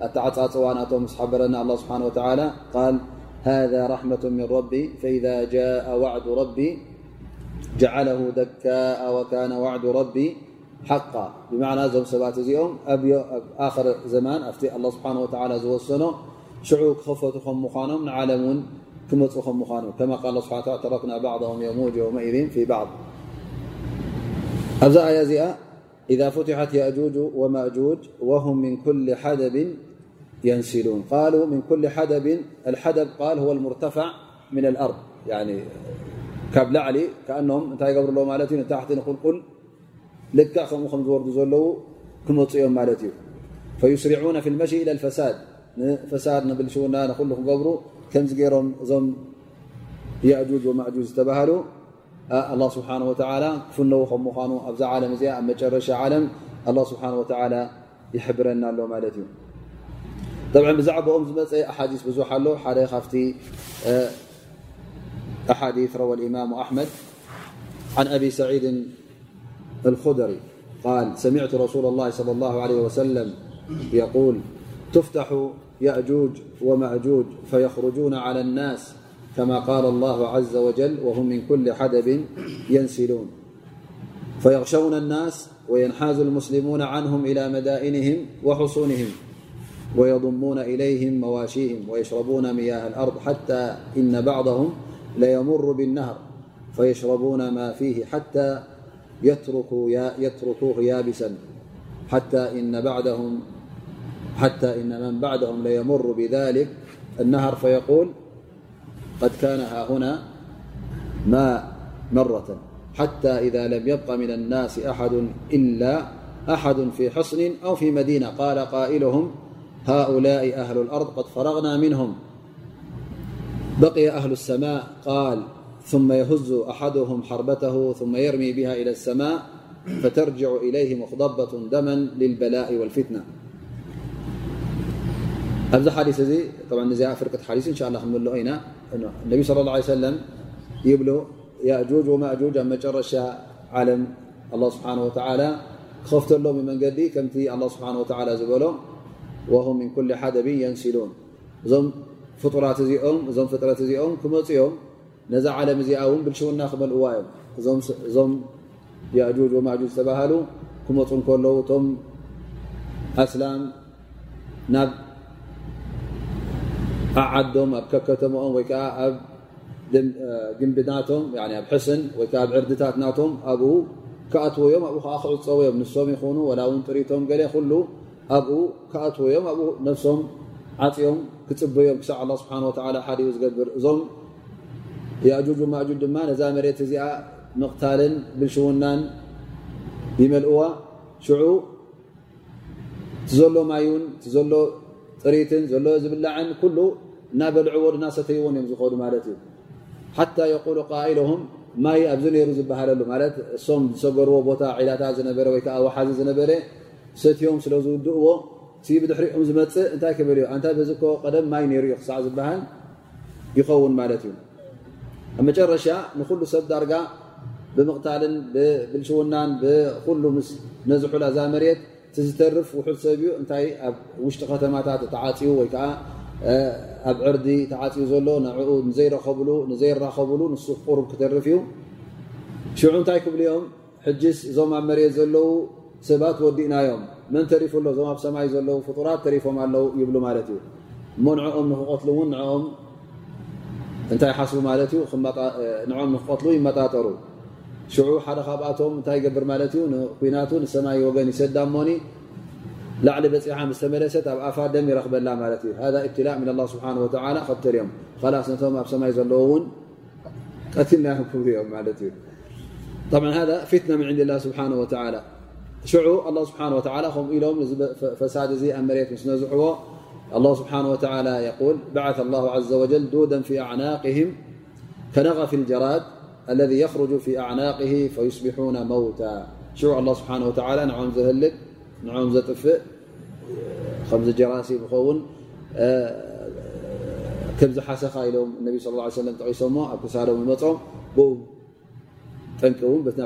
ኣተዓፃፅዋ ናቶም ዝሓበረና ኣ ስብሓን ወተላ ቃል ሃذ ራሕመة ምን ረቢ ፈإذ ጃء ዋዕዱ ረቢ ጀዓለሁ ደካء ወካነ ዋዕዱ ረቢ ሓቃ ብማዕና እዞም ሰባት እዚኦም ኣብዮ ኣብ ኣክር ዘማን ኣብቲ ኣላ ስብሓን ወተላ ዝወሰኖ ሽዑ ክኸፈቱ ከም ምዃኖም ንዓለም እውን ክመፁ ከም ምዃኑ ከማ ቃል ስብሓ ተረክና ባዕضም የሙጅ የውመኢذን ፊ ባዕض ኣብዛ ኣያ እዚኣ إذا فتحت يأجوج ومأجوج وهم من كل حدب ينسلون. قالوا من كل حدب الحدب قال هو المرتفع من الأرض. يعني كب لعل كأنهم نت يقبر له مالت يقول نقلقل لك خم خم زورد زلو كمፅኦም ማለት እዩ فيسرعون في المشي إلى الفساد. فساد نقول لكم ክገብሩ ከምዚ ገይሮም زم يأجوج ومأجوج تبهلوا. ኣላ ስብሓን ወተላ ክፍነዉ ከም ምኳኑ ኣብዛ ዓለም እዚኣ ኣብ መጨረሻ ዓለም ኣላ ስብሓን ወተላ ይሕብረና ኣሎ ማለት እዩ ጠብዓ ብዛዕባኦም ዝመፀ ኣሓዲስ ብዙሕ ኣሎ ሓደ ካብቲ ኣሓዲ ረወ ኢማሙ ኣሕመድ ን ኣብ ሰዒድ الخدري قال سمعت رسول الله صلى الله عليه وسلم يقول تفتح يأجوج ومأجوج فيخرجون على الناس كما قال الله عز وجل وهم من كل حدب ينسلون. فيغشون الناس وينحاز المسلمون عنهم إلى مدائنهم وحصونهم ويضمون إليهم مواشيهم ويشربون مياه الأرض حتى إن بعضهم ليمر بالنهر فيشربون ما فيه حتى يتركوه يابسا حتى إن من بعدهم ليمر بذلك النهر فيقول قد كان ها هنا ما مرة حتى إذا لم يبق من الناس أحد إلا أحد في حصن أو في مدينة. قال قائلهم هؤلاء أهل الأرض قد فرغنا منهم. بقي أهل السماء قال ثم يهز أحدهم حربته ثم يرمي بها إلى السماء فترجع إليه مخضبة دما للبلاء والفتنة. أبز حديث طبعا فرقة حديث إن شاء الله نمله ين النبي صلى الله عليه وسلم يبل يأجوج ومأجوج أما مرش علم الله سبحانه وتعالى. خفت لهم من قدي كمت الله سبحانه وتعالى زبلم وهم من كل حدب ينسلون. م فطرت م م فطرت م كمم ነዛ ዓለም እዚኣ እውን ብልሽውና ክመልእዋ እዮም እዞም የእጁጅ ومأجوج ዝተባሃሉ ክመፁ እከለዉ እቶም ኣስላም ናብ ኣዓዶም ኣብ ከከተምኦም ወይከዓ ኣብ ግንቢናቶም ኣብ ሕስን ወይከዓ ኣብ ዕርድታት ናቶም ኣብኡ ከኣትወዮም ኣብኡ ከዓ ክዕፀወዮም ንሶም ይኹኑ ወላ እውን ጥሪቶም ገለ ኩሉ ኣብኡ ከኣትወዮም ኣብኡ ነፍሶም ዓፅዮም ክፅበዮም ክሳዕ ኣ ስብሓን ወላ ሓዲኡ ዝገብር እዞም የእጁጅ ማእጁጅ ድማ ነዛ መሬት እዚኣ ምቕታልን ብልሽውናን ይመልእዋ ሽዑ ዘሎ ማይውን ዘሎ ጥሪትን ዘሎ ዝብላዕን ኩሉ እናበልዕዎ እናሰተይዎን እዮም ዝኸዱ ማለት እዩ። ሓታ የቁሉ ቃኢልም ማይ ኣብዚ ነይሩ ዝበሃለሉ ማለት እሶም ዝሰገርዎ ቦታ ዒላታት ዝነበረ ወይከዓ ወሓዚ ዝነበረ ሰትዮም ስለ ዝውድእዎ ብድሕሪኦም ዝመፅእ እንታይ ክብል እዩ? እንታይ በዝኮ ቀደም ማይ ነይሩ እዩ ክሳዕ ዝበሃል ይኸውን ማለት እዩ። ኣብ መጨረሻ ንኩሉ ሰብ ዳርጋ ብምቕታልን ብብልሽውናን ብኩሉ ምስ ነዝሑላ እዛ መሬት ዝተርፍ ውሑድ ሰብ እዩ እንታይ ኣብ ውሽጢ ከተማታት ተዓፅዩ ወይከዓ ኣብ ዕርዲ ተዓፅዩ ዘሎ ንኡ ንዘይረኸብሉ ንዘይራኸብሉ ንሱ ቁሩብ ክተርፍ እዩ ሽዑ እንታይ ክብል ኦም ሕጅስ እዞም ኣብ መሬት ዘለው ሰባት ወዲእናዮም መን ተሪፉ ሎ እዞም ኣብ ሰማይ ዘለው ፍጡራት ተሪፎም ኣለው ይብሉ ማለት እዩ እሞ ንዕኦም ንክቀትሉ እውን ንኦም እንታይ ሓስቡ ማለት እዩ ንኦም ንክቀትሉ ይመጣጠሩ ሽዑ ሓደ ካብኣቶም እንታይ ይገብር ማለት እዩ ንኩናቱ ንሰማይ ወገን ይሰዳ ሞኒ ላዕሊ በፂሓ ምስተመለሰት ኣብ ኣፋ ደም ይረክበላ ማለት እዩ ሃ እብትላእ ምን ላ ስብሓ ወላ ከብተርዮም ላስ ነቶም ኣብ ሰማይ ዘለዎ እውን ቀትልናዮም ክብሉ እዮም ማለት እዩ ሃ ፊትና ምን ዕንዲ ላ ስብሓን ወላ ሽዑ ኣ ስብሓ ወላ ከምኡ ኢሎም ፈሳድ እዚ ኣብ መሬት ምስ ነዝሕዎ الله سبحانه وتعالى يقول بعث الله عز وجل دودا في أعناقهم كنغف الجراد الذي يخرج في أعناقه فيصبحون موتى. شو الله سبحانه وتعالى نعم زهلد نعم زطفئ خمز جراسي بخون. آه، كم حسخة إلم النبي صلى الله عليه وسلم تقسم أكسالم يمم بوم.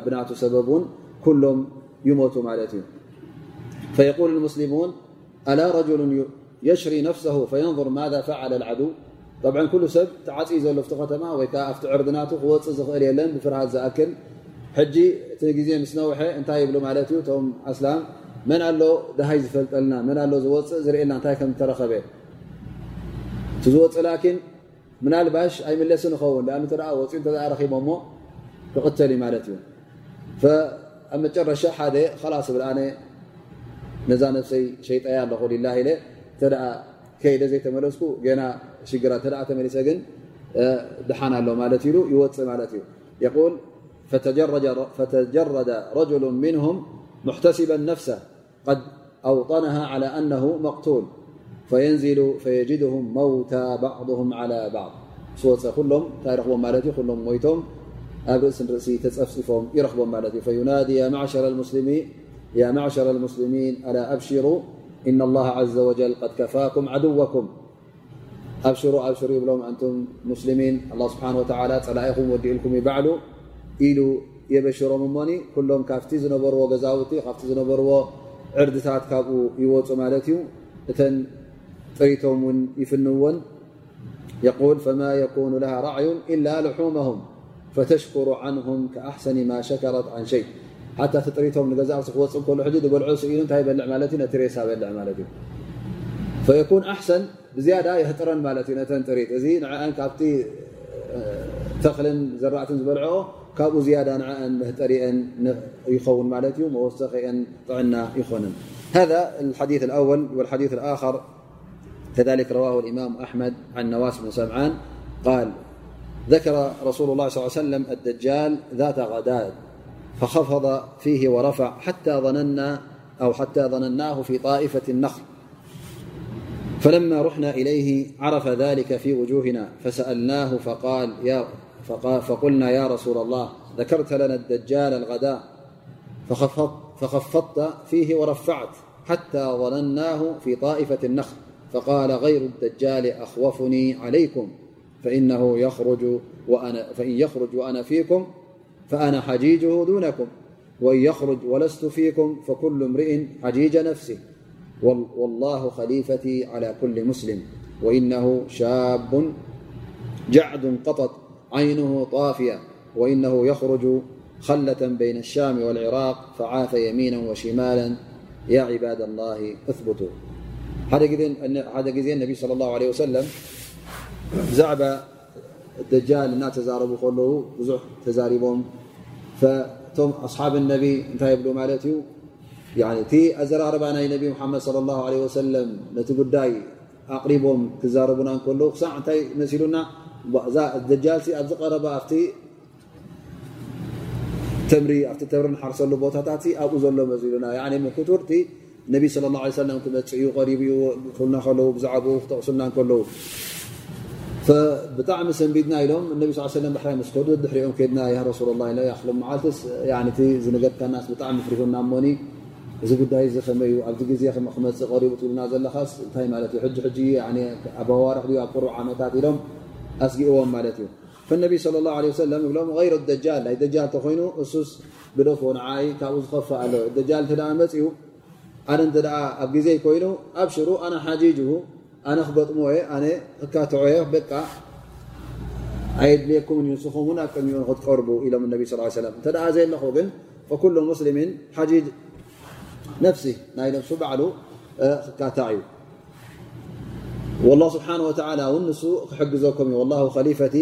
ብናቱ ሰበብ ውን ኩሎም ይሞቱ ማለት እዩ فيقول المسلمون ألا رجل يشري نفسه فينظر ماذا فعل العدو؟ طብዓ ኩሉ ሰብ ተዓፅኡ ዘሎ ቲ ከተማ ወይከዓ ኣብቲ ዕርድናቱ ክወፅእ ዝኽእል የለን ብፍርሃት ዝኣክል ሕጂ እቲ ግዜ ምስ ነውሐ እንታይ ይብሉ ማለት እዩ እቶም ኣስላም መን ኣሎ ድሃይ ዝፈልጠልና መን ኣሎ ዝወፅእ ዝርእየልና እንታይ ከም ተረኸበ እቲ ዝወፅእ ላኪን ምናልባሽ ኣይምለስን ይኸውን ኣ ተ ወፂኡ እተ ረኺቦ ሞ ክቕተል እዩ ማለት እዩ ኣብ መጨረሻ ሓደ ላስ ብል ኣነ ነዛ ነፍሰይ ሸይጠያ ኣለኹ ላ ኢለ እተ ከይደ ዘይተመለስኩ ገና ሽግራ ተ ተመሊሰ ግን ድሓን ኣሎ ማለት ኢሉ ይወፅእ ማለት እዩ የል ፈተጀረደ ረጅሉ ምንሁም محتسبا نفسه قد أوطنها على أنه مقتول فينزل فيجدهم موتى بعضهم على بعض لم ربم لم ويتم رأس رأس تففم يرخبم فينادي يا معشر المسلمين ألا أبشروا إن الله عز وجل قد كفاكم عدوكم ኣብሽሩ ኣብሽሩ ይብሎም ኣንቱም ሙስልሚን ኣላ ስብሓን ወተዓላ ፀላኢኹም ወዲኡልኩም ይባዕሉ ኢሉ የበሽሮም እሞኒ ኩሎም ካብቲ ዝነበርዎ ገዛውቲ ካብቲ ዝነበርዎ ዕርድታት ካብኡ ይወፁ ማለት እዩ እተን ጥሪቶም እውን ይፍንውን የል ፈማ የኩኑ ለሃ ራዕዩን ኢላ ልሑመሁም ፈተሽኩሩ ዓንሁም ከኣሕሰኒ ማ ሸከረት ዓን ሸይ ሓታ ቲ ጥሪቶም ንገዛእሲ ክወፅእ ከሉ ሕጂ ዝበልዑ ስኢሉ እንታይ ይበልዕ ማለት እዩ ነቲ ሬሳ በልዕ ማለት እዩ ፈየኩን ኣሕሰን ብዝያዳ የህጥረን ማለት እዩ ነተን ጥሪት እዚ ንአን ካብቲ ተኽልን ዘራእትን زيادة ካብኡ ዝያዳ ان يخون ይኸውን ማለት እዩ መወሰኺአን ጥዕና ይኮንን هذا الحديث الأول والحديث الآخر. كذلك رواه الإمام أحمد عن نواس بن سمعان. قال ذكر رسول الله صلى الله عليه وسلم الدجال ذات غداد فخفض فيه ورفع حتى ظننا أو حتى ظنناه في طائفة النخل. فلما رحنا إليه عرف ذلك في وجوهنا فسألناه فقال فقلنا يا رسول الله ذكرت لنا الدجال الغداء. فخفضت فيه ورفعت حتى ظنناه في طائفة النخل. فقال غير الدجال أخوفني عليكم فإن يخرج وأنا فيكم فأنا حجيجه دونكم وإن يخرج ولست فيكم فكل امرئ حجيج نفسه. والله خليفتي على كل مسلم وإنه شاب جعد قطط عينه طافية وإنه يخرج خلة بين الشام والعراق فعاف يمينا وشمالا يا عباد الله اثبتوا ذ النبي صلى الله عليه وسلم ብዛዕባ ደጃል እናተዛረቡ ከለዉ ብዙሕ ተዛሪቦም እቶም ኣስሓብ ነቢ እንታይ የብሉ ማለት እዩ እቲ ኣዘራርባ ናይ ነቢ ሓመድ صለ ላه ለ ወሰለም ነቲ ጉዳይ ኣቕሪቦም ክዛረቡና ከለዉ ክሳዕ እንታይ መሲሉና እዛ ደጃልሲ ኣብዚ ቀረባ ኣፍቲ ተምሪ ኣብቲ ተምሪ ንሓርሰሉ ቦታታት ኣብኡ ዘሎ መሲሉና ምክቱር ቲ ነቢ ስለ ላه ሰለም ክመፅ እዩ ቀሪቡ እዩ ክብልና ከለዉ ብዛዕባኡ ክተቕሱልና ከለዉ ብጣዕሚ ሰንቢድና ኢሎም እነቢ ሰለም ባሕራይ መስከዱ ድሕሪኦም ከድና ያ ረሱላ ላ ክሎም መዓልትስ እቲ ዝነገርካናስ ብጣዕሚ ፍሪሁና ሞኒ እዚ ጉዳይ እዚ ከመይ ኣብዚ ግዜ ክመፅእ ቀሪቡ ትብልና ዘለኻስ እንታይ ማለት እዩ ሕጂ ሕጂ ኣብ ኣዋርክ ኣብ ቁሩብ ዓመታት ኢሎም ኣስጊእዎም ማለት እዩ ፈነቢ صለ ላه ለ ሰለም ብሎም غይሮ ደጃል ናይ ደጃል ተኮይኑ እሱስ ብደፎ ንዓይ ካብኡ ዝኸፋእ ኣሎ ደጃል እተ መፅኡ ኣነ እንተ ኣብ ግዜ ኮይኑ ኣብ ሽሩ ኣነ ሓጂጅሁ ኣነ ክበጥሞ የ ኣነ ክካትዖየ በቃ ኣየድልየኩም እዩ ንስኹም እውን ኣብ ቅድሚኡ ክትቀርቡ ኢሎም ነቢ ስ ሰለም እንተ ዘየለኹ ግን ኩሉ ሙስልምን ሓጂጅ ነፍሲ ናይ ነፍሱ ባዕሉ ክካታዕ እዩ والله ስብሓنه وتعل ውን ንሱ ክሕግዘኩም እዩ والله خሊፈቲ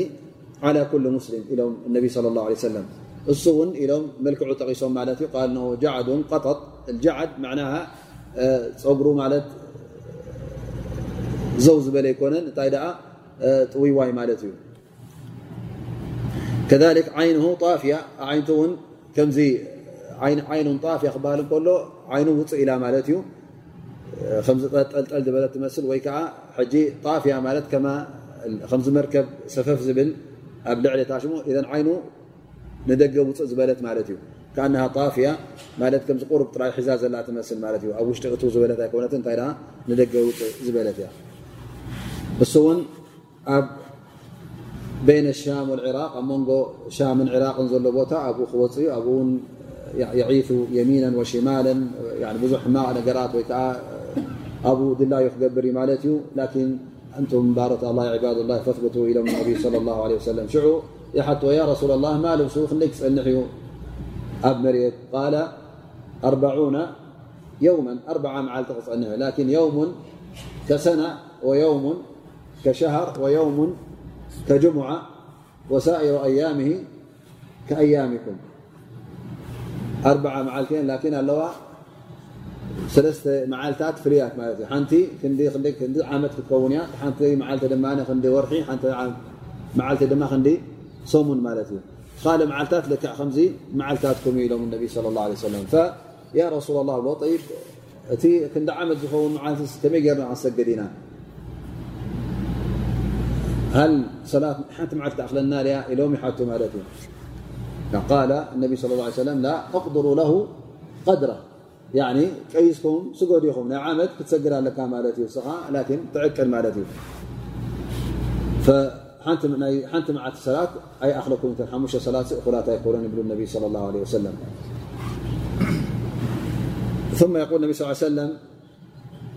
على كل ሙስሊም ኢሎም እነቢ صلى الله عليه ሰለም እሱ እውን ኢሎም መልክዑ ጠቂሶም ማለት እዩ ቃል ጃዓዱን ቀጠጥ ጃዓድ ማዕናሃ ፀጉሩ ማለት ዘው ዝበለ ይኮነን እንታይ ደኣ ጥውይዋይ ማለት እዩ ከذلك ዓይንሁ ጣፍያ ዓይንቱ እውን ከምዚ ዓይኑ ጣፍያ ክበሃል ከሎ ዓይኑ ውፅእ ኢላ ማለት እዩ ከምዚ ጠልጠል ዝበለ ትመስል ወይ ከዓ ሕጂ ጣፍያ ማለት ከምዚ መርከብ ሰፈፍ ዝብል ኣብ ልዕሊ ታሽሙ ዓይኑ ንደገ ውፅእ ዝበለት ማለት እዩ ከኣነሃ ጣፍያ ማለት ከምዚ ቁርብ ጥራይ ሒዛ ዘላ ትመስል ማለት እዩ ኣብ ውሽጢ እቱ ዝበለት ኣይኮነት እንታይ ንደገ ውፅእ ዝበለት እያ እሱ እውን ኣብ በይነ ሻም ዕራቅ ኣብ መንጎ ሻምን ዕራቅን ዘሎ ቦታ ኣብኡ ክወፅ ዩ ኣብኡ ውን يعيث يمينا وشمالا يعني بزح ما نقرات ويك أبو دلا يخبر مالت لكن أنتم بارة الله عباد الله فاثبتوا إلى النبي صلى الله عليه وسلم. شعوا يا يحتو يا رسول الله ما له شوخ نكس النحي أب مريت قال أربعون يوما أربعة مع تقص النحي لكن يوم كسنة ويوم كشهر ويوم كجمعة وسائر أيامه كأيامكم. أربع معلتين لكن ألو سلست معلتات فريات نت عمت كتكون نت معلت دم ندي ورحي نت معلت دم ندي صمن مالت. قال معلتات لك خمز معلتاتكم لهم النبي صلى الله عليه وسلم. فيا رسول الله ل طيب ت كند عمت زخون معلت كمي رنا نسجدنا هل صلاة نت معلت أخلنا ل إلوم يحت مالت قال النبي صلى الله عليه وسلم لا اقدروا له قدره. يعني قيسكم سجد يم ي عمد كتسجر لك مالت لكن تعقل مالت فنت معت صلاة أي أخلكم مش صلاة خلات يقولون يبل النبي صلى الله عليه وسلم. ثم يقول النبي صلى ل عليه وسلم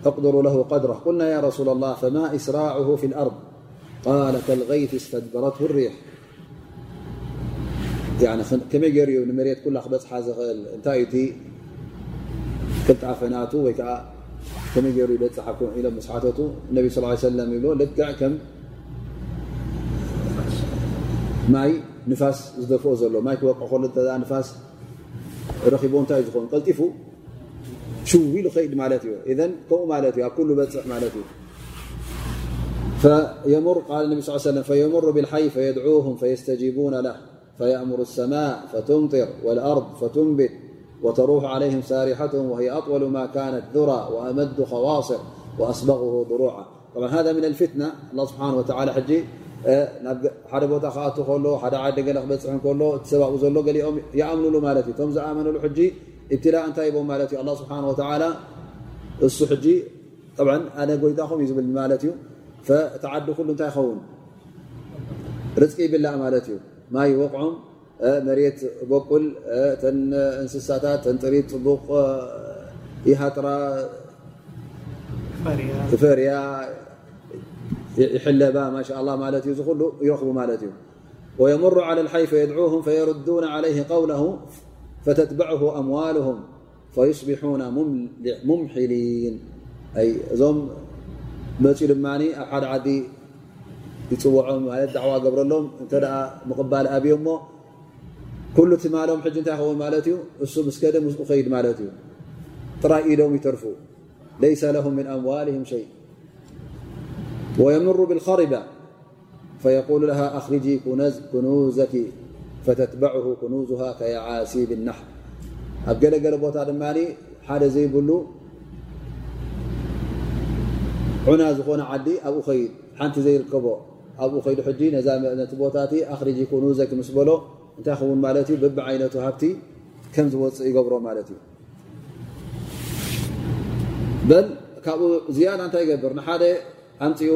اقدروا له قدره. قلنا يا رسول الله فما إسراعه في الأرض؟ قال كالغيث استدبرته الريح. ከመይ ገይሩ ንመሬት ኩላ ክበፅሓ ዝኽእል እንታይ እዩ እቲ ቅልጣፈናቱ ወይ ከዓ ከመይ ገይሩ በፅሓኩ ኢሎም መስሓተቱ ነቢ ስ ሰለም ይብሎ ልክዕ ከም ማይ ንፋስ ዝደፍኦ ዘሎ ማይ ክወቅዕ ከሎ ንፋስ ረኪቦ እንታይ እዩ ዝኾኑ ቀልጢፉ ሽውሉ ከይድ ማለት እዩ እን ከምኡ ማለት እዩ ኣብ ኩሉ በፅሕ ማለት እዩ فيمر قال النبي صلى الله عليه وسلم فيمر بالحي فيدعوهم فيستجيبون له فيأمر السماء فتمطر والأرض فتنبت وتروح عليهم سارحتهم وهي أطول ما كانت ذرى وأمد خواصر وأصبغه ضروعا طبعا هذا من الفتنة الله سبحانه وتعالى ج ሓደ ቦታ ከኣቱ ከሎ ሓደ ዓደ ገለ ክበፅሕ ከሎ ሰብኡ ዘሎ ገሊኦም ይኣምንሉ ማለት እዩ ቶም ዝኣመንሉ ሕጂ እብትላእ እንታይ ቦም ማለት እዩ ኣ ስብሓን ወተላ እሱ ሕጂ ኣነ ጎይታኹም እዩ ዝብል ማለት እዩ ተዓዲ ኩሉ እንታይ ይኸውን ርቂ ይብላእ ማለት እዩ ማይ ይወቕዖም መሬት በቁል ተን እንስሳታት ተንጥሪት ፅቡቕ فريا ትፈርያ يحلب ما شاء الله مالتي ل يرخب مالتي ويمر على الحي فيدعوهم فيردون عليه قوله فتتبعه أموالهم فيصبحون ممحلين أي م مل من حد عد ይፅውዖም ማለት ዳዕዋ ገብረሎም እንተ ምቕባል ኣብዮም ሞ ኩሉ ትማሎም ሕጂ እንታይ ይኸውን ማለት እዩ? እሱ ምስከደ ምስኡ ከይድ ማለት እዩ። ጥራይ ኢሎም ይተርፉ። ለይሰ ለም ምን ኣምዋልም ويمر بالخربة فيقول لها أخرجي كنوزك فتتبعه كنوزها كيعاسي بالنحر أبجلجل بوت م حد زيبل عنا زخون عدي أبو خيد حنت زيركب ኣብኡ ከይዱ ሕጂ ነቲ ቦታ እቲ ኣኽሪጂ ኩኑዘክ ምስ በሎ እንታይ ኸውን ማለት እዩ በቢ ዓይነቱ ሃብቲ ከም ዝወፅእ ይገብሮ ማለት እዩ በል ካብኡ ዝያዳ እንታይ ይገብር ንሓደ ኣንፅኡ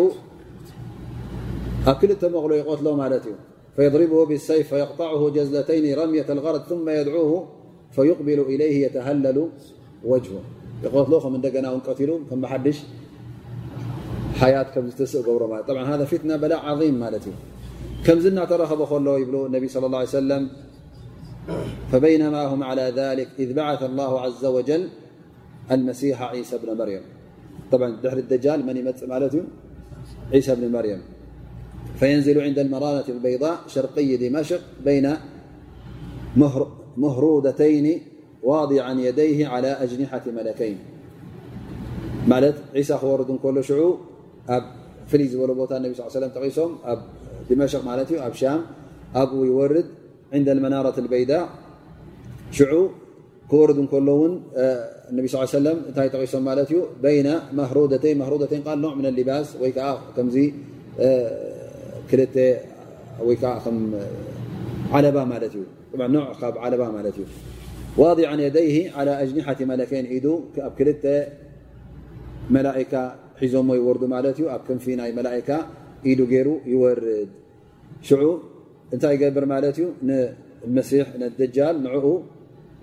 ኣብ ክልተ መቕሎ ይቆትሎ ማለት እዩ فيضربه بالسيف فيقطعه جزلتين رمية الغرض ثم يدعوه فيقبل إليه يتهلل وجهه يقتل من دقنا ون قتل كم حدش ሓያት ከም ዝተስእ ገብሮ طبعا هذا بلاء عظيم عظም كم زلنا ከምዚ እናተረኸቦ له يبلو النبي صلى الله عليه وسلم. فبينما هم على ذلك إذ بعث الله عز وجل المسيح عيسى بن مريم. طبعا دحر الدجال من يمت مالت عيسى بن مريم. فينزل عند المرانة البيضاء شرقي دمشق بين مهرودتين واضعا يديه على أجنحة ملكين. مالت؟ عيسى خورد كل شعوب. ኣብ ፍልይ ዝበሎ ቦታ ነቢ ስ ሰለም ተቂሶም ኣብ ድመሸቅ ማለት እዩ ኣብ ሻም ኣብኡ ይወርድ ዕንደ መናረት በይዳ ሽዑ ክወርድ እንከሎ እውን ነቢ ስ ሰለም እንታይ ጠቂሶም ማለት እዩ በይና ማህሩደተይ ማህሮደተይን ቃል ኖዕ ምን ሊባስ ወይ ከዓ ከምዚ ክልተ ወይ ከዓ ከም ዓለባ ማለት እዩ ኖዕ ካብ ዓለባ ማለት እዩ ዋضع የደይሂ على ኣጅኒሓት መለከይን ኢዱ ኣብ ክልተ መላئካ ሒዞሞ ይወርዱ ማለት እዩ ኣብ ክንፊ ናይ መላእካ ኢሉ ገይሩ ይወርድ ሽዑ እንታይ ይገብር ማለት እዩ ንመሲሕ ነደጃል ንዕኡ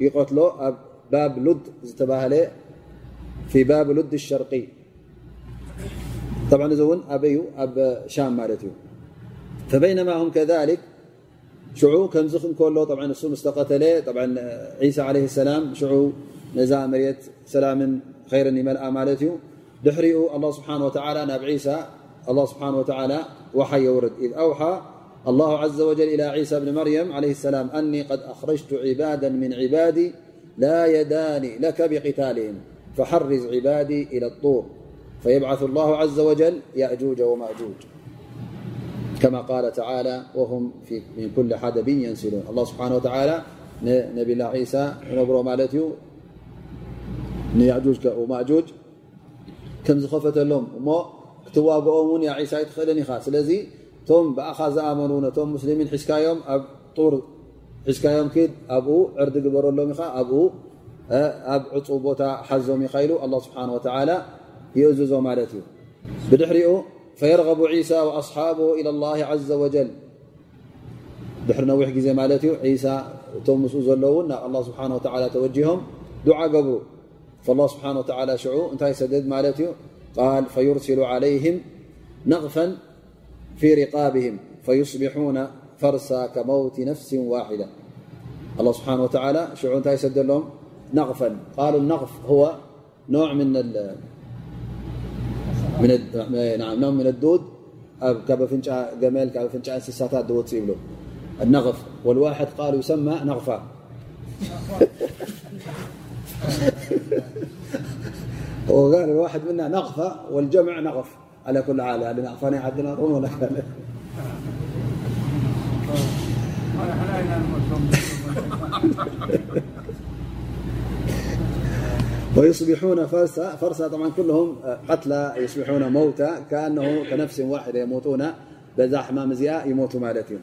ይቀትሎ ኣብ ባብ ሉድ ዝተባሃለ ፊ ባብ ሉድ ሸርቂ طብዓ እዚ እውን ኣበዩ ኣብ ሻም ማለት እዩ ፈበይነማ ሁም ከሊክ ሽዑ ከምዚ እንከሎ ንሱ ምስተቐተለ ሳ ለ ሰላም ሽዑ ነዛ መሬት ሰላምን ይርን ይመልኣ ማለት እዩ ድሕሪኡ ስብሓ ናብ ሳ ስብሓ ወሓይ የውርድ إذ ኣውሓ الله عز وجل إلى عيسى بن مريم عليه السلام أني قد أخرجت عبادا من عبادي لا يداني لك بقتالهم فحرز عبادي إلى الطور فيبعث الله عز وجل يأجوج ومأجوج كما قال تعالى وهم من كل حدب ينسلون الله سبحانه وتعالى نبي الله عيسى نبر مالت يأجوج ومأجوج ከም ዝኸፈተሎም እሞ ክትዋግኦም ውን ያ ሳ ይትኽእልን ኢኻ ስለዚ እቶም ብኣኻ ዝኣመኑ ነቶም ሙስልሚን ሒዝካዮም ኣብ ጡር ሒዝካዮም ክድ ኣብኡ ዕርዲ ግበረሎም ኢኻ ኣብኡ ኣብ ዕፁ ቦታ ሓዞም ኢኻ ኢሉ ኣ ስብሓን ወላ ይእዝዞ ማለት እዩ ብድሕሪኡ ፈየርغቡ ዒሳ وኣصሓብ ኢላ الላه ዘ ወጀል ድሕሪ ነዊሕ ግዜ ማለት እዩ ሳ እቶም ምስኡ ዘለውን ናብ ኣ ስብሓ ተወጂሆም ዱዓ ገብሩ فالله سبحانه وتعالى شع نت سدد مالت قال فيرسل عليهم نغفا في رقابهم فيصبحون فرسا كموت نفس واحدة. الله سبحانه وتعالى شع نت سد لهم؟ نغفا. قالوا النغف هو نوع من من الدود. جمل فنع انسساتات وፅ يبل النغف. والواحد قالوا يسمى نغفا. وقال الواحد منا نغفة والجمع نغف. على كل حال يعني نغفاني عدنا رون ولا كان ويصبحون فرسا فرسا طبعا كلهم قتلى يصبحون موتى كأنه كنفس واحدة يموتون بذا حمام زياء يموتوا مالتهم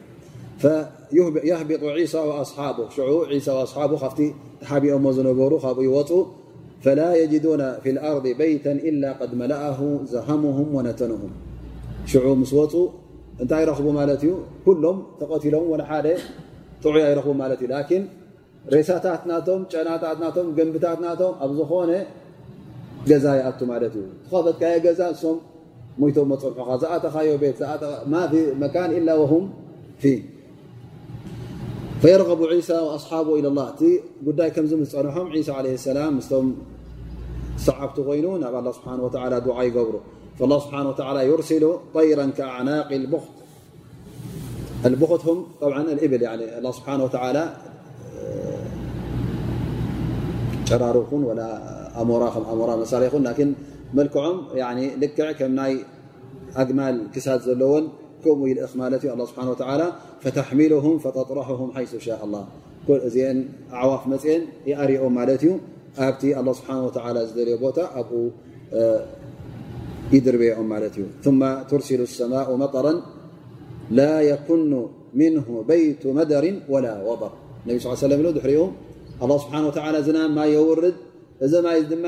فيهبط عيسى وأصحابه شعو عيسى وأصحابه خفتي ሓቢኦሞ ዝነበሩ ካብኡ ይወፁ ፈላ የጅዱና ፊ ልኣርض በይተ ኢላ ቀድ መላእሁ ዘሃሙሁም ወነተንሁም ሽዑ ምስ ወፁ እንታይ ይረኽቡ ማለት እዩ ኩሎም ተቐቲሎም ወላ ሓደ ጥዑይ ይረኽቡ ማለት እዩ ላኪን ሬሳታት ናቶም ጨናታት ናቶም ገንብታት ናቶም ኣብ ዝኾነ ገዛ ይኣቱ ማለት እዩ ትኸፈትካየ ገዛ እሶም ሞይቶም መፅርሑኻ ዝኣተኻዮ ቤት መካን ኢላ ወሁም ፊ فيرغب عيسى وأصحابه إلى الله. ت كم كمز مسنحم عيسى عليه السلام. مستوم صعبت غينو. نب الله سبحانه وتعالى دعا قبره فالله سبحانه وتعالى يرسل طيرا كأعناق البخت. البخت هم طبعا الإبل. يعني الله سبحانه وتعالى آه، شرار ولا أمورا أمورا مسار لكن ملكعم يعني لكع كم ناي أجمال كساد زلون. كم يلأخ الله سبحانه وتعالى. فتحملهم فتطرحهم حيث شاء الله. أعواف مئن يأرኦ ملت ي ኣبت الله سبحانه وتعلى ل بታ ኣ يدربኦም ملت ي ثم ترسل السماء مطرا لا يكن منه بيت مدر ولا وبر نبي صلى ነቢ ስ وسلم ኢሉ ድሕሪኡ ኣላ ስብሓን ወተላ ዝናብ ማይ የውርድ እዚ ማይ ድማ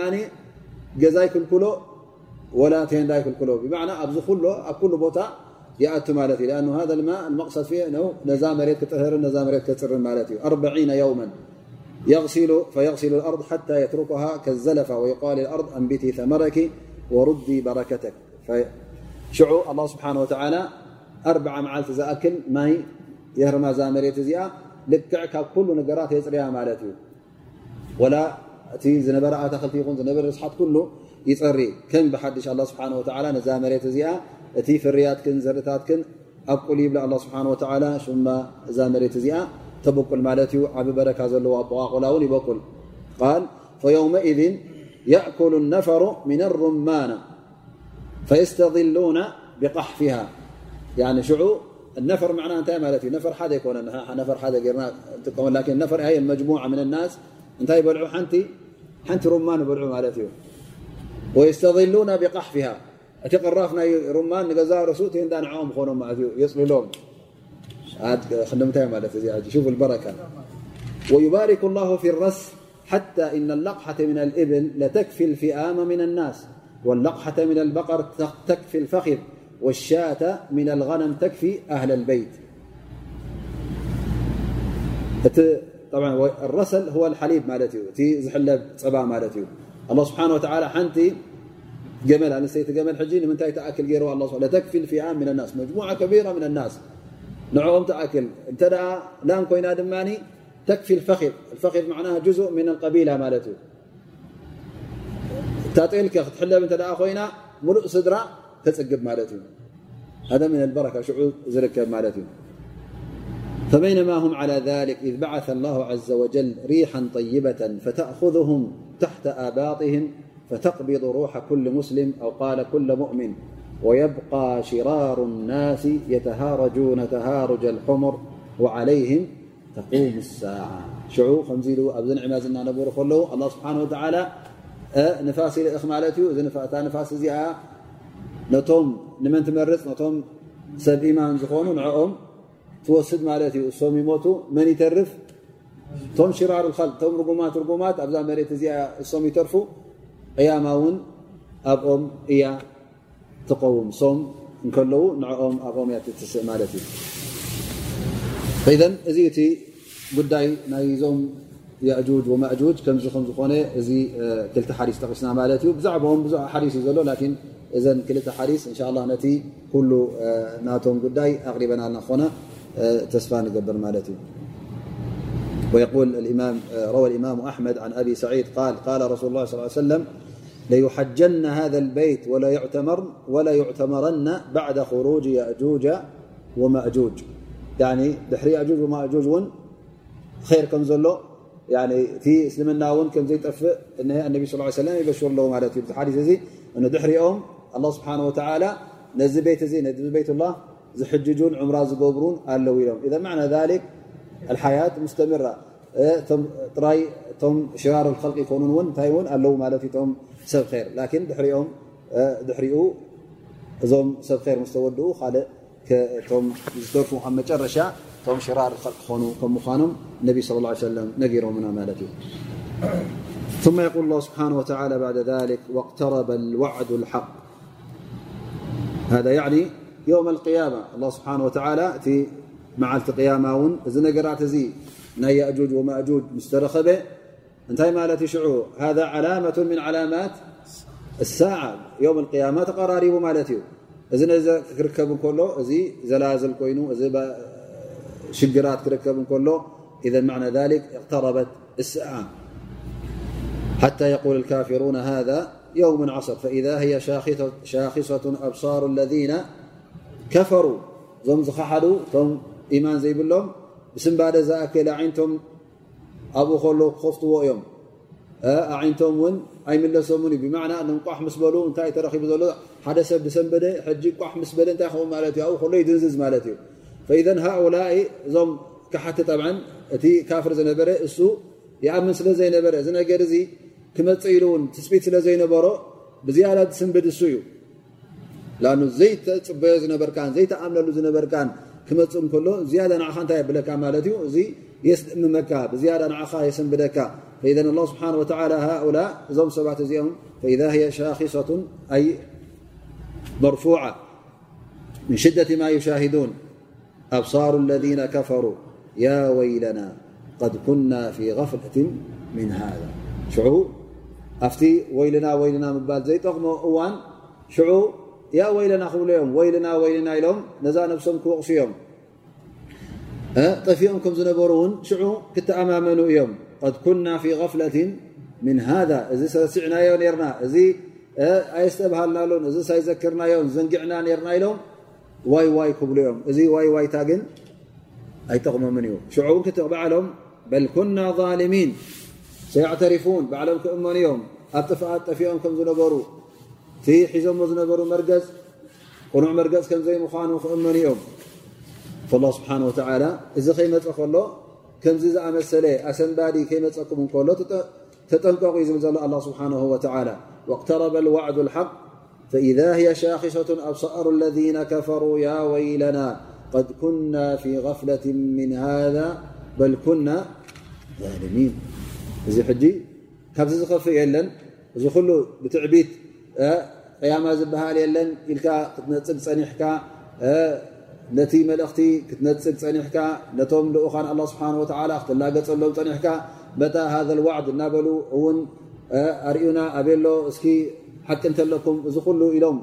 ገዛ ይክልክሎ ወላ ቴንዳ ይክልክሎ። ብማዕና ኣብዚ ኩሎ ኣብ ኩሉ ቦታ يأت مالت لأن هذا الماء المقصد فيه أنه نزا مريت كطهر نزا مريت كتر مالت أربعين يوما يغسل فيغسل الأرض حتى يتركها كالزلفة ويقال الأرض أنبتي ثمرك وردي بركتك. شعو الله سبحانه وتعالى أربع معلت زأكل ماي يهرم ዛ መሬት እዚኣ ልክዕ ካብ ኩሉ ነገራት የፅርያ ማለት እዩ ወላ እቲ ዝነበረ ኣታክልቲ ይኹን كله ስሓት كم بحدش الله سبحانه وتعالى ስብሓን ወላ እቲ ፍርያትክን ዘርእታትክን ኣብቁል ይብላ ኣ ስብሓን ወላ ሽማ እዛ መሬት እዚኣ ተበቁል ማለት እዩ ዓብ በረካ ዘለዎ ኣበቋቑላ እውን ይበቁል ቃል ፈየውመኢذ يأكل ነፈሩ ምና الرማና ፈየስተظሉና ብቃሕፊሃ ሽዑ ነፈር ምዕና እንታይ ማለት እዩ ነፈር ሓደ ይኮነነፈር ሓደ ገርና ጥቀመ ላ ነፈር መጅሙع ምን ናስ እንታይ በልዑ ሓንቲ ሩማን በልዑ ማለት እዩ ويስተظሉና ብቃሕፊሃ እቲ ቅራፍ ናይ ሩማን ንገዛ ርሱ እቲ እንዳ ንዕኦም ኮኖም ማለት እዩ። የፅልሎም ክንምንታይ ማለት እዚ ሽፉ በረካ። ويبارك الله في الرس حتى إن اللقحة من الإبل لتكفي الفئام من الناس واللقحة من البقر تكفي الفخذ والشاة من الغنم تكفي أهل البيت الرسل هو الحليب مالت እዩ። እቲ ዝሕለብ ፀባ الله سبحانه وتعالى ሓንቲ جمل أنستيت جمل حجي منتي تأكل جيرو الله سبحانه لتكفي الفئام من الناس. مجموعة كبيرة من الناس. نعوم تأكل. انت لام كوينا دماني تكفي الفخذ. الفخذ معناها جزء من القبيلة مالته. تطيلك تحلب انت خوينا ملء صدرة تسقب مالته. هذا من البركة. شعور زركب مالته. فبينما هم على ذلك إذ بعث الله عز وجل ريحا طيبة فتأخذهم تحت آباطهم فتقبض روح كل مسلم أو قال كل مؤمن. ويبقى شرار الناس يتهارجون تهارج الحمر وعليهم تقوم الساعة. شعو؟ خمزيلو أبذن عماز النا نبور خلو الله سبحانه وتعالى أه، نفاس نفاسي نفاس نم نمن تمرث نم سب إيمان ዝኾن نعم توسد مالتي እሶم يمت من يترف؟ ቶم شرار الخلق. تم رقومات رقومات. رمت ኣዛ مرت እኦم يترفو. ቅያማ እውን ኣብኦም እያ ትቀውም ሶም እከለዉ ንዕኦም ኣብኦም እያ ትስእ ማለት እዩ እዚ እቲ ጉዳይ ናይዞም ያእጁጅ ወማእጁጅ ከምዚ ከም ዝኾነ እዚ ክልተ ሓዲስ ተቂስና ማለት እዩ ብዛዕባኦም ብዙ ሓዲስ እዩ ዘሎ لكن እዘን ክልተ ሓዲስ إن ላ ነቲ ኩሉ ናቶም ጉዳይ ኣقሪበና ኣለና ክኾነ ተስፋ ንገብር ማለት እዩ ويقول الإمام آه، روى الإمام أحمد عن أبي سعيد قال قال رسول الله صلى الله عليه وسلم ليحجن هذا البيت ولا يعتمر ولا يعتمرن بعد خروج يأجوج ومأجوج. يعني دحري يأجوج ومأجوج ون خير كم زله يعني في اسلمنا ون كم زيطفئ إن النبي صلى الله عليه وسلم يبشر له معناته الحديث زي انه دحريهم الله سبحانه وتعالى نزل بيت زي نزل بيت الله زحججون عمرة قبرون قال له إذا معنى ذلك الحياة مستمرة ጥራይ እቶም ሽራር ልቂ ይኮኑ ውን እንታይ ውን ኣለው ማለት ቶም ሰብ ር ላን ድሕሪኦም ድሕሪኡ እዞም ሰብ ር ምስ ተወድኡ ካልእ ቶም ዝተርፉ ኣብ መጨረሻ እቶም ሽራር ልቂ ክኾኑ ከም ምኳኖም ነቢ صى ه ሰለም ነጊሮምና ማለት እዩ ثم يقول الله سبحانه وتعالى بعد ذلك واقترب الوعد الحق هذا يعني يوم القيامة الله سبحانه وتعالى መዓልቲ قያማ እውን እዚ ነገራት እዚ ናይ የእጁጅ ወማእጁጅ ምስ ተረኸበ እንታይ ማለት እዩ ሽዑ ሃذ ዓላመة ምን ዓላማት ሳع ዮም القያማ ተቀራሪቡ ማለት እዩ እዚ ነዚ ክርከብ እንከሎ እዚ ዘላዝል ኮይኑ እዚ ሽግራት ክርከብ እንከሎ إذ معنى ذلك اقتረበት السعة حتى يقول الكافرون هذا يوم عصر فإذا هي شاخصة أبصار الذين كفروا ዞም ዝኸሓዱ ቶም ኢማን ዘይብሎም ብስምባደ ዝኣከለ ዓይነቶም ኣብኡ ከሎ ክኸፍትዎ እዮም ዓይነቶም እውን ኣይምለሶምን እዩ ብማዕና ንንቋሕ ምስ በሉ እንታይ ተረኪቡ ዘሎ ሓደ ሰብ ብሰንበደ ሕጂ ቋሕ ምስ በለ እንታይ ኸውን ማለት እዩ ኣብኡ ከሎ ይድንዝዝ ማለት እዩ ፈኢዘን ሃኡላ እዞም ካሓቲ ጠብዓ እቲ ካፍር ዝነበረ እሱ ይኣምን ስለ ዘይነበረ እዚ ነገር እዚ ክመፅእ ኢሉ እውን ትፅቢት ስለ ዘይነበሮ ብዝያዳ ትስንብድ እሱ እዩ ኣ ዘይተፅበዮ ዝነበርካን ዘይተኣምነሉ ዝነበርካን ክመፅእ እንከሎ ዝያዳ ንዓኻ እንታይ የብለካ ማለት እዩ? እዚ የስእምመካ ብዝያዳ ንዓኻ የሰንብደካ فإذا الله سبحانه وتعالى هؤلاء زم سبع زيهم فإذا هي شاخصة أي مرفوعة من شدة ما يشاهدون أبصار الذين كفروا يا ويلنا قد كنا في غفلة من هذا شعو أفتي ويلنا ويلنا مبال زي تغم أوان شعو ያ ወይለና ክብሉ ዮም ወይልና ወይልና ኢሎም ነዛ ነብሶም ክወቕሱ እዮም ጠፊኦም ከም ዝነበሩ እውን ሽዑ ክተኣማመኑ እዮም ቀድ ኩና ፊ غፍለት ምን ሃذ እዚ ሰሲዕናዮ ነርና እዚ ኣየስተብሃልናሎን እዚ ሳይዘክርናዮም ዘንጊዕና ነርና ኢሎም ዋይ ዋይ ክብሉ እዮም እዚ ዋይ ዋይታ ግን ኣይጠቕሞምን እዩ ሽዑ እውን ክትበዓሎም በል ኩና ظልሚን ሰያዕተሪፉን ባዕሎም ክእመኑ እዮም ኣብ ጥፍኣት ጠፊኦም ከም ዝነበሩ እቲ ሒዞሞ ዝነበሩ መርገፅ ቁኑዕ መርገፅ ከምዘይ ምዃኑ ክእመን እዮም ላ ስብሓን ወተላ እዚ ከይመፀ ከሎ ከምዚ ዝኣመሰለ ኣሰንባዲ ከይመፀኩም እንከሎ ተጠንቀቑ እዩ ዝብል ዘሎ ኣላ ስብሓንሁ ወተላ ወቅተረበ ልዋዕዱ ልሓቅ فإذا هي شاخصة أبصأر الذين كفروا يا ويلنا قد كنا في غفلة من هذا بل كنا ظالمين እዚ ሕጂ ካብዚ ዝኸፍ የለን እዚ ኩሉ ብትዕቢት قያማ ዝበሃል የለን ኢልካ ክትነፅግ ፀኒሕካ ነቲ መልእኽቲ ክትነፅግ ፀኒሕካ ነቶም ልኡኻን ኣላ ስብሓን ወላ ክትላገፀሎም ፀኒሕካ መታ ሃذ ልዋዕድ እናበሉ እውን ኣርእዩና ኣበሎ እስኪ ሓቂ እንተለኩም እዚ ኩሉ ኢሎም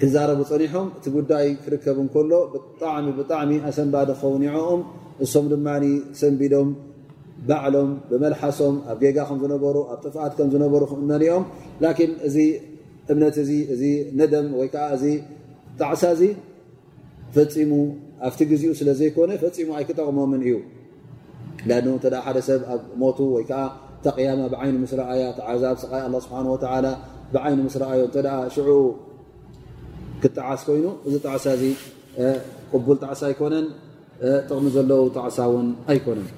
ክዛረቡ ፀኒሖም እቲ ጉዳይ ክርከብ እንከሎ ብጣዕሚ ብጣዕሚ ኣሰንባደ ኸውን ይዐኦም እሶም ድማ ሰንቢዶም ባዕሎም ብመልሓሶም ኣብ ጌጋ ከም ዝነበሩ ኣብ ጥፍኣት ከም ዝነበሩ ንሪኦም ላኪን እዚ እምነት እዚ እዚ ነደም ወይ ከዓ እዚ ጣዕሳ እዚ ፈፂሙ ኣብቲ ግዜኡ ስለ ዘይኮነ ፈፂሙ ኣይክጠቕሞምን እዩ ኣ እተ ሓደ ሰብ ኣብ ሞቱ ወይከዓ ተቅያማ ብዓይኑ ምስ ረኣያ ተዓዛብ ስቃይ ኣ ስብሓ ወላ ብዓይኑ ምስ ረኣዮ እተ ሽዑ ክጠዓስ ኮይኑ እዚ ጣዕሳ እዚ ቅቡል ጣዕሳ ኣይኮነን ጥቕሚ ዘለዉ ጣዕሳ እውን ኣይኮነን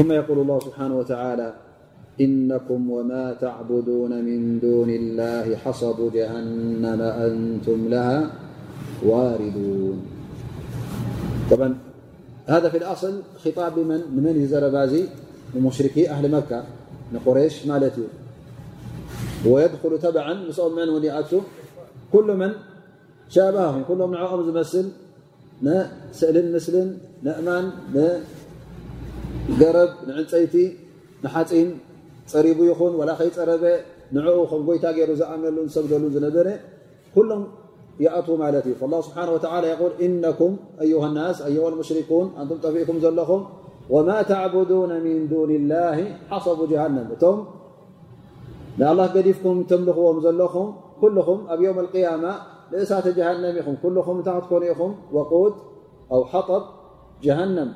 ثم يقول الله سبحانه وتعالى إنكم وما تعبدون من دون الله حصب جهنم أنتم لها واردون طبعا هذا في الأصل خطاب من من زربازي مشركي أهل مكة نقريش مالت ويدخل تبعا مسؤم من ونيأت كل من شابههم كلهم نعم زمسل سأل مسل نأمان ገረብ ንዕንፀይቲ ንሓፂን ፀሪቡ ይኹን ወላ ከይፀረበ ንዕኡ ከም ጎይታ ገይሩ ዝኣምነሉ ሰብደሉ ዝነበረ ኩሎም ይኣትዉ ማለት እዩ ስብሓ ል ኢነኩም ኣዩሃ ናስ ኣዩሃ ሙሽሪኩን ኣንቱም ጠፊእኩም ዘለኹም ወማ ተዕቡዱነ ምን ዱን ላህ ሓሰቡ ጀሃንም እቶም ንኣላ ገዲፍኩም ተምልኽዎም ዘለኹም ኩልኹም ኣብ ዮም ቅያማ ንእሳተ ጀሃንም ኢኹም ኩልኹም እንታይ ክትኮኑ ኢኹም ወቁድ ኣው ሓጠብ ጀሃንም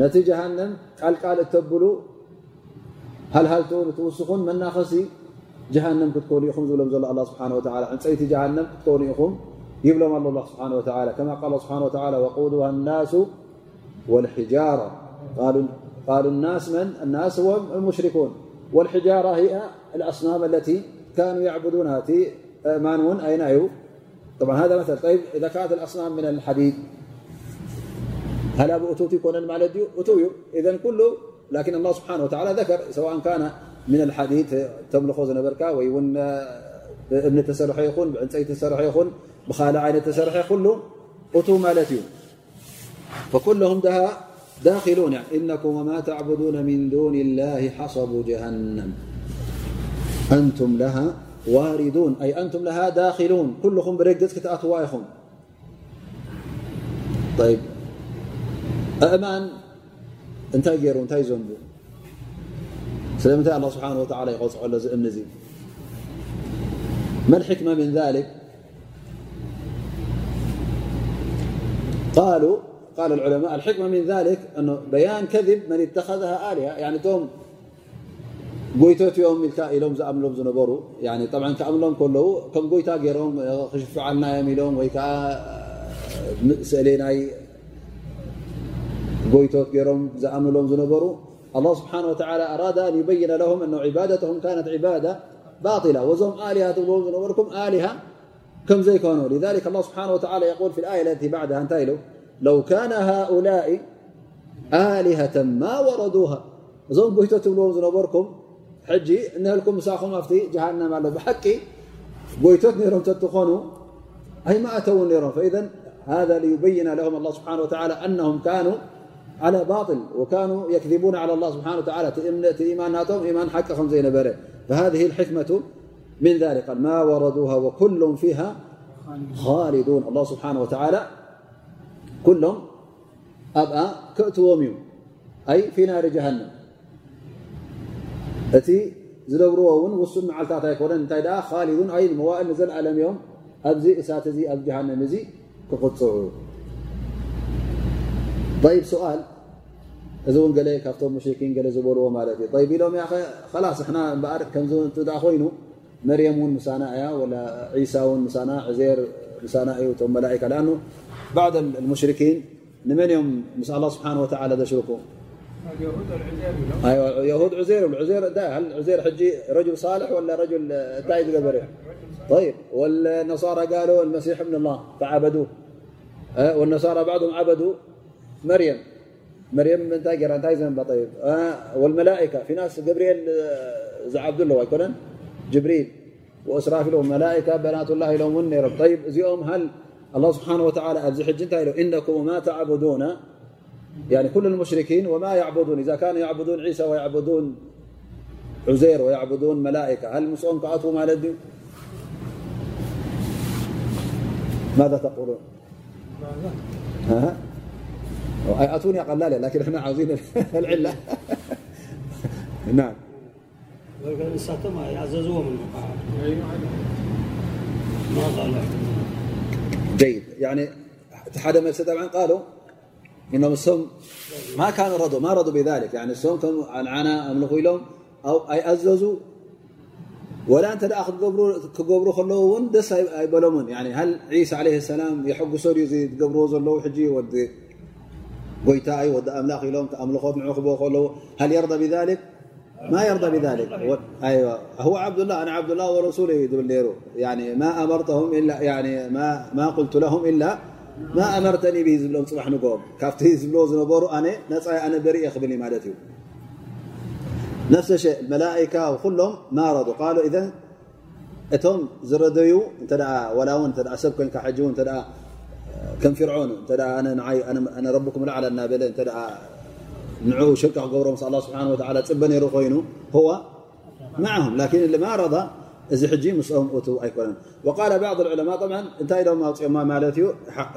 ነቲ ጀሃንም ቃልቃል እተብሉ ሃልሃልት እትውስኹን መናኸሲ ጀሃንም ክትኮኑ ኢኹም ዝብሎም ዘሎ ኣ ስብሓ ዕንፀይቲ ጀሃንም ክትኮኑ ኢኹም ይብሎም ኣሎ ስብሓ ከማ ቃል ስብሓ ወቁዱሃ ናሱ ወልሕጃራ ቃሉ ናስ መን ናስ ዎም ሙሽሪኩን ወልሕጃራ ሂኣ ኣስናም ለቲ ካኑ ያዕቡዱና እቲ እማን እውን ኣይና እዩ ذ ካት ኣስናም ምን ሓዲድ هل أب أتوت يكونن مالت أتو إذن كل لكن الله سبحانه وتعالى ذكر سواء كان من الحديث تملخ نبرك ون آه، ابن تسرح ين بعني تسرح ين بخال عين تسرح ل ت ملت فكلهم ه داخلون يعني. إنكم وما تعبدون من دون الله حصب جهنم. أنتم لها واردون. أي أنتم لها داخلون. كلهم برق تأتوا يخون. طيب. أمان. እንታይ ገይሩ? እንታይ ዘንቡ? ስለምንታይ ኣ ስብሓን ወላ ይቆፅዖሎ ዚ እምኒ እዚ? መልሕክማ ምን ሊክ ቃሉ قال العلماء الحكمة من ذلك أن بيان كذب من اتخذها آلهة يعني م يتت ل إلم زأملم زنبر ين طبعا كأملم كل كم يت رم شفعلنا يم لم وي سألي ጎይቶት ገይሮም ዝኣምሎም ዝነበሩ الله ስብሓه و ኣራዳ ኣን ይበይነ ለهም ኣ عባደተهም ካነት عባዳ ባطላ ወዞም ኣሊሃ ትብልዎም ዝነበርኩም ኣሊሃ ከም ዘይኮኑ لذلك الله ስብሓه و يقል في الኣية ለቲ ባعድሃ እንታይ ኢሉ ለው ካነ ሃؤላء ኣሊሃة ማ ወረዱሃ እዞም ጎይቶት ትብልዎም ዝነበርኩም ሕጂ ንህልኩም ምሳኹም ኣብቲ ጀሃንም ኣሎ ብሓቂ ጎይቶት ነይሮም ተትኾኑ ኣይማእተውን ነይሮም فإذ هذا ليبይነ ለهም الله ስብሓه و أنهም ካኑ على باطل وكانوا يكذبون على الله سبحانه وتعالى إيمان ناتهم إيمان حق خم زينبر فهذه الحكمة من ذلك ما وردوها وكل فيها خالدون الله سبحانه وتعالى كلهم أبأ كأتوم ي أي في نار جهنم እቲ ዝነብርዎ እውን ውሱን መዓልታት ኣይኮነን እንታይ ደ ካሊዱን ኣይ መዋእል ንዘለዓለም እዮም ኣብዚ እሳት እዚ ኣብ ጀሃንም እዚ ክቕፅዑ ይብ ሰል እዚ እውን ገለ ካብቶም ሙሽኪን ገለ ዝበልዎ ማለት እዩ ይብ ኢሎም ላስ ሕና እምበኣር ከምዚ እ ኮይኑ መርየም እውን ምሳና እያ ወላ ዒሳ እውን ምሳና ዕዜር ምሳና እዩ እቶም መላእካ ኣ ባዕድ ሙሽርኪን ንመን እዮም ምስ ኣላ ስብሓን ወተላ ዘሽርኩ يهود عزير عزير عزير حجي رجل صالح ولا رجل تاي قبر طيب والنصارى قالوا المسيح ابن الله فعبدوه والنصارى بعضهم عبدوا مريم. مريم من تاجر انتاي زنبا طيب والملائكة. في ناس جبريل عبد الله يكون جبريل. وإسرافيل ملائكة بنات الله لهم النير طيب زيهم هل الله سبحانه وتعالى ابزي حج انت؟ إنكم وما تعبدون. يعني كل المشركين وما يعبدون. إذا كانوا يعبدون عيسى ويعبدون عزير ويعبدون ملائكة هل مسؤون كأطو مالد ماذا تقولون؟ أتوني أقلال لكن إحنا عاوزين العلة. نعم. جيد. يعني حد ملس طبعا قالوا إنهم السم ما كانوا رضوا ما رضوا بذلك. يعني السم كم عنعنا أملخوا لهم أو أيأززوا ولا أنت كقبرو خلو ون دس أيبلمون يعني هل عيسى عليه السلام يحق سوري زي قبرو زلو حجي ود ጎይታዩ ወዲ ኣምላኽ ኢሎም ተኣምልኾ ንዑ ክቦ ከለዎ ሃል የርض ብذልክ ማ የርض ብذልክ هو ዓብዱላህ ኣነ ዓብዱላህ ወረሱል እዩ ዝብል ነይሩ ማ ቁልቱ ለሁም ኢላ ማ ኣመርተኒ ብ ዝብሎም ፅባሕ ንጎኦም ካብቲ ዝብልዎ ዝነበሩ ኣነ ነፃይ ኣነ በሪእ ክብል እዩ ማለት እዩ ነፍሲ ሸ መላئካ ኩሎም ማረض ቃሉ እذን እቶም ዝረደዩ እተ ወላ እውን ሰብ ኮንካ ሕጂ እውን ከም ፍርዖን እተ ኣነ ረብኩም ላዕላ እናበለ ንዑ ሽርካ ክገብሮ ምስ ኣ ስብሓ ፅበ ነይሩ ኮይኑ ህዋ ማዓም ላኪን ማ ረض እዚ ሕጂ ምስኦም እቱ ኣይኮነን ወቃል ባዕض ዑለማ طብዓ እንታይ ዶም ኣውፅኦማ ማለት እዩ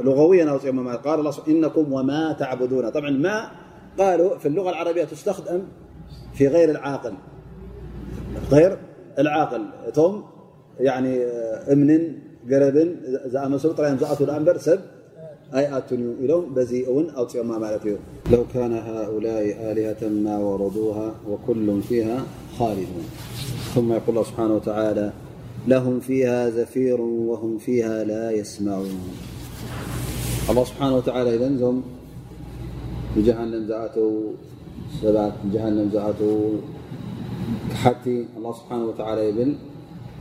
ልغውየን ኣውፅኦማ ማለት ቃል ላ ኢነኩም ወማ ተዕቡዱና ማ ቃሉ ፍ ልغ الዓረብያ ትስተክደም ፊ غይር ልዓቅል غይር ልዓቅል እቶም እምንን ገረብን ዝኣመሰሉ ጥራዮም ዝኣት ዳ እምበር ሰብ ኣይኣቱን እዩ ኢሎም በዚ እውን ኣውፅኦማ ማለት እዩ لو كان هؤلاء آلهة ما وردوها وكل فيها خالدون ثم يقول الله سبحانه وتعالى لهم فيها زفير وهم فيها لا يسمعون الله سبحانه وتعالى إذ م بجهنم جهنم حت الله سبحانه وتعالى يبل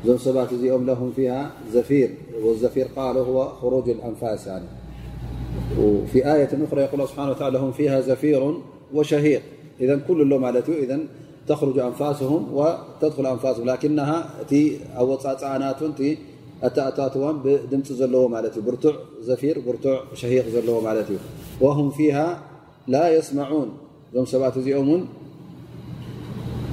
م سبات م لهم فيها زفير والزفير قال هو خروج الأنفاس يعني وفي آية أخرى يقول الله سبحانه وتعالى هم فيها زفير وشهيق. إذا كل له مالت إذا تخرج أنفاسهم وتدخل أنفاسهم. لكنها تي أو أتأتاتون تي ዘለዎ ማለት እዩ ብርቱዕ زفير ብርቱዕ شهيق ዘለዎ ማለት እዩ وهم فيها لا يسمعون. يوم سبعة زي ሰባት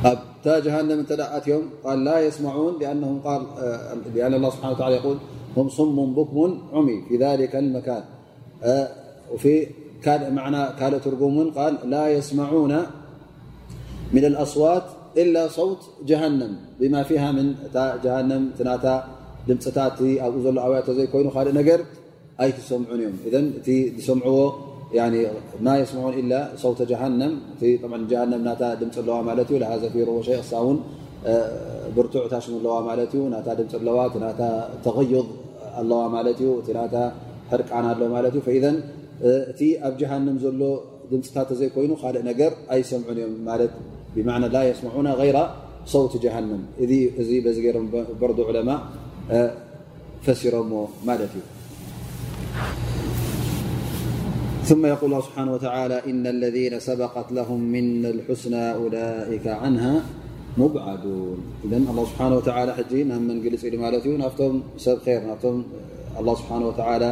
أبتا جهنم ኣብታ يوم. قال لا يسمعون لأنهم قال آه، لأن الله سبحانه وتعالى يقول هم صم بكم عمي. في ذلك المكان. وفي معنى كال ترجم قال لا يسمعون من الأصوات إلا صوت جهنم بما فيها من جهنم تنات دمፅታት ኣብኡ ዘሎ ኣብያቶ ዘይኮይኑ ካልእ ነገር ኣይክሰምዑን እዮም እ እቲ ዝሰምዕዎ ማ የስምዑን ኢላ ሰውተ ጀሃንም እ ጀሃንም ናታ ድምፂ ኣለዋ ማለት እዩ ላሃ ዘፊርዎ ሸይ እሳ እውን ብርቱዕ ታሽሙ ኣለዋ ማለት እዩ ናታ ድምፂ ኣለዋ እቲ ናታ ተغይض ኣለዋ ማለት እዩ እቲ ናታ ሕርቃና ኣሎ ማለት እዩ። ፈኢዘን እቲ ኣብ ጀሃንም ዘሎ ድምፅታት ዘይኮይኑ ካልእ ነገር ኣይሰምዑን እዮም ማለት ብማዕና ላ የስምዑና غይራ ሰውቲ ጀሃንም እዚ በዚ ገይሮም በርዶ ዑለማ ፈሲሮሞ ማለት እዩ። ثم يقول الله سبحانه وتعالى إن الذين سبقت لهم من الحسنى أولئك عنها مبعدون. إذ الله سبحانه وتعالى ج نعم من قلፅ ل مالت እዩ ናብቶም ሰብ خير. نفتم الله سبحانه وتعالى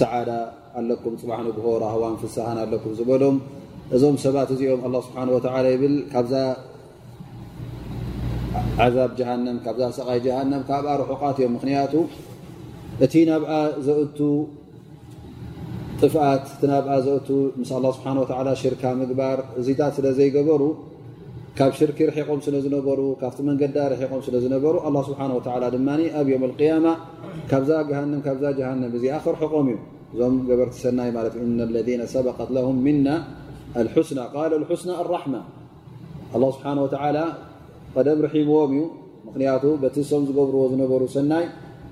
ሰዓዳ ኣለኩም ፅባሕ ንግሆ ራህዋን ፍሳሃን ኣለኩም ዝበሎም እዞም ሰባት እዚኦም ኣ ስብሓን ወተላ ይብል ካብዛ ዓዛብ ጀሃንም ካብዛ ሰቃይ ጀሃንም ካብኣ ርሑቃት እዮም ምክንያቱ እቲ ናብኣ ዘእቱ ጥፍኣት እቲ ናብኣ ዘእቱ ምስ ኣላ ስብሓን ወላ ሽርካ ምግባር እዚታት ስለ ዘይገበሩ ካብ ሽርክ ርሒቆም ስለ ዝነበሩ ካብቲ መንገዳ ርሒቆም ስለ ዝነበሩ ኣላ ስብሓን ወላ ድማ ኣብ ዮም ልቅያማ ካብዛ ሃንም ካብዛ ጀሃንም እዚኣ ክርሕቆም እዩ እዞም ገበርቲ ሰናይ ማለት እዩ ምና ለذነ ሰበቀት ለም ምና ኣልሑስና ቃል ልሑስና ኣራሕማ ኣላ ስብሓን ወተላ ቀደም ርሒምዎም እዩ ምክንያቱ በቲ ሶም ዝገብርዎ ዝነበሩ ሰናይ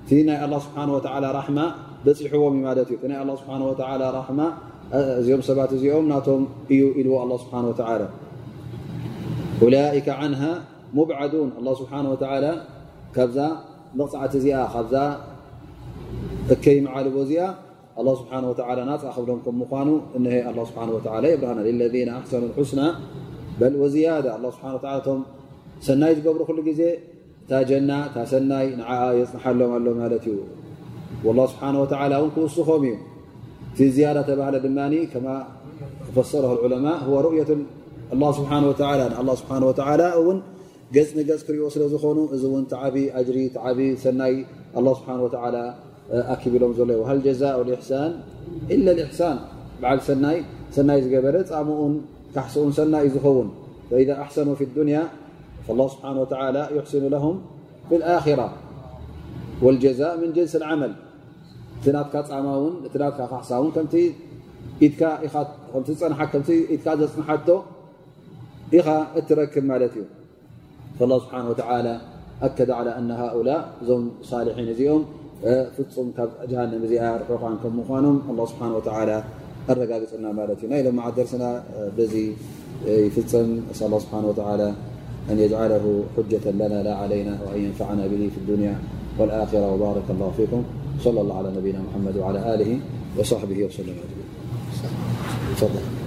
እቲ ናይ ኣላ ስብሓን ወላ ራሕማ በፂሕዎም እዩ ማለት እዩ እቲ ናይ ኣላ ስብሓን ወላ ራሕማ እዚኦም ሰባት እዚኦም ናቶም እዩ ኢልዎ ኣላ ስብሓን ወተላ أولئك عنها مبعدون. الله سبحانه وتعالى كبز نقعة ز بز كي معلب ز الله سبحانه وتعالى نق كم من ن الله سبحانه وتعالى يبرهن للذين أحسنوا الحسنى بل وزيادة. الله سبحانه وتعالى م ሰናይ ዝገብሩ ኩሉ ግዜ እታ ጀና እታ ሰናይ ንዓኣ የፅንሓሎም ኣሎ ማለት እዩ ላ ስብሓን ወላ እውን ክውስኾም እዩ እቲ ዝያዳ ተባህለ كما ከማ العلماء هو رؤية الله سبحانه وتعالى الله سبحانه وتعالى ون جز نجز كري وصل زخون إذا ون تعبي أجري تعبي سناي الله سبحانه وتعالى أكيد لهم زلي وهل جزاء الإحسان إلا الإحسان بعد سناي سناي زجبرت أمون كحسون سناي زخون فإذا أحسنوا في الدنيا فالله سبحانه وتعالى يحسن لهم في الآخرة والجزاء من جنس العمل تناتك أمون تناتك خحصون كم تي إذا إخاط كم تي صنحة كم ኢኻ እትረክብ ማለት እዩ فالله ስብሓه و ኣከደ على أن ሃؤላء እዞም ሳልሒን እዚኦም ፍፁም ካብ ጃሃንም እዚኣ ርሑኻን ከም ምኳኖም الله ስብሓه و ኣረጋግፅና ማለት እዩ ናይ ሎም መዓ ደርስና በዚ ይፍፅም ስ الله ስብሓه و أن يجعله حجة لنا لا علينا وأن ينفعنا به في الدنيا والآخرة. وبارك الله فيكم. صلى الله على نبينا محمد وعلى آله وصحبه وسلم. أجمعين تفضل.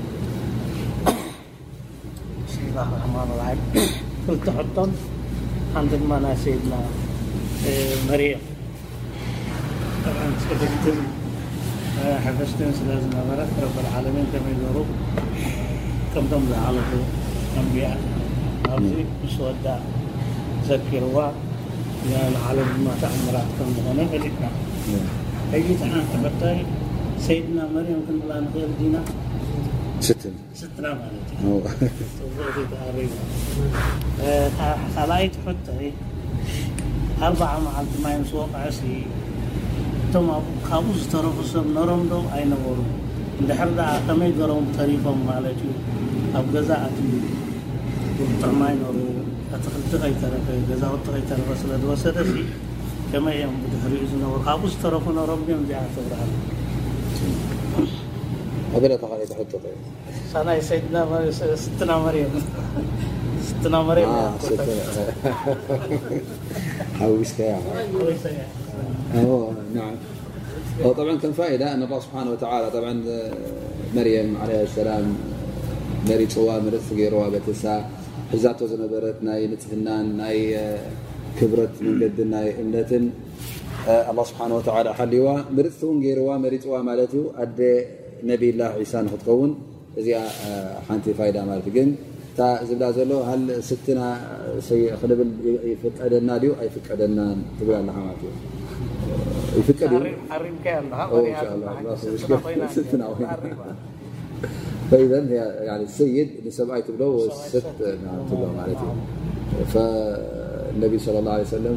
الله الرحمن الرحيم. كنت حطم. عندما سيدنا مريم طبعا سكتم حفظتم سلازم نبرت رب العالمين كما يدوروا كم دم زعلته أنبياء أبزي مسودة ذكروا العالم ما تأمرات كم هنا ستن ستن نعم خلايت حتى أربعة مع التماين سوق عسي تم خابوس ترفسم نرم دو أين ورم دحر دا عقمي قرم طريفهم مالتي أبغزا أتي وطرماين ورو أتخلت غي ترفي غزا وطغي ترفي سلد وسدسي كما يوم بدحر إذن ورخابوس ترفنا ربنا مجاعة ورحمة هذول تقاليد حجة طيب. سيدنا مريم ستنا مريم. ستنا مريم. آه ستنا. حويس يا أوه نعم. طبعا كان فائدة أن الله سبحانه وتعالى طبعا آه، مريم عليه السلام መሪፅዋ ምርፅ ገይርዋ በተሳ ሒዛቶ ዝነበረት ናይ ناي ናይ ክብረት መንገድን ናይ قد ኣላ ስብሓን ወተላ ሓልይዋ ምርፅቲ እውን ገይርዋ መሪፅዋ ማለት እዩ ኣደ ነብላ ሳ ንክትከውን እዚኣ ሓንቲ ፋይዳ ማለት እዩ ግን እታ ዝብላ ዘሎ ስትና ክንብል ይፍቀደና ድዩ ኣይፍቀደና ትብል ኣለካ ማለት እዩ ይፍቀድ እዩ فإذا سيد نسبأي تبل ست تبل مالت فالنبي صلى الله عليه وسلم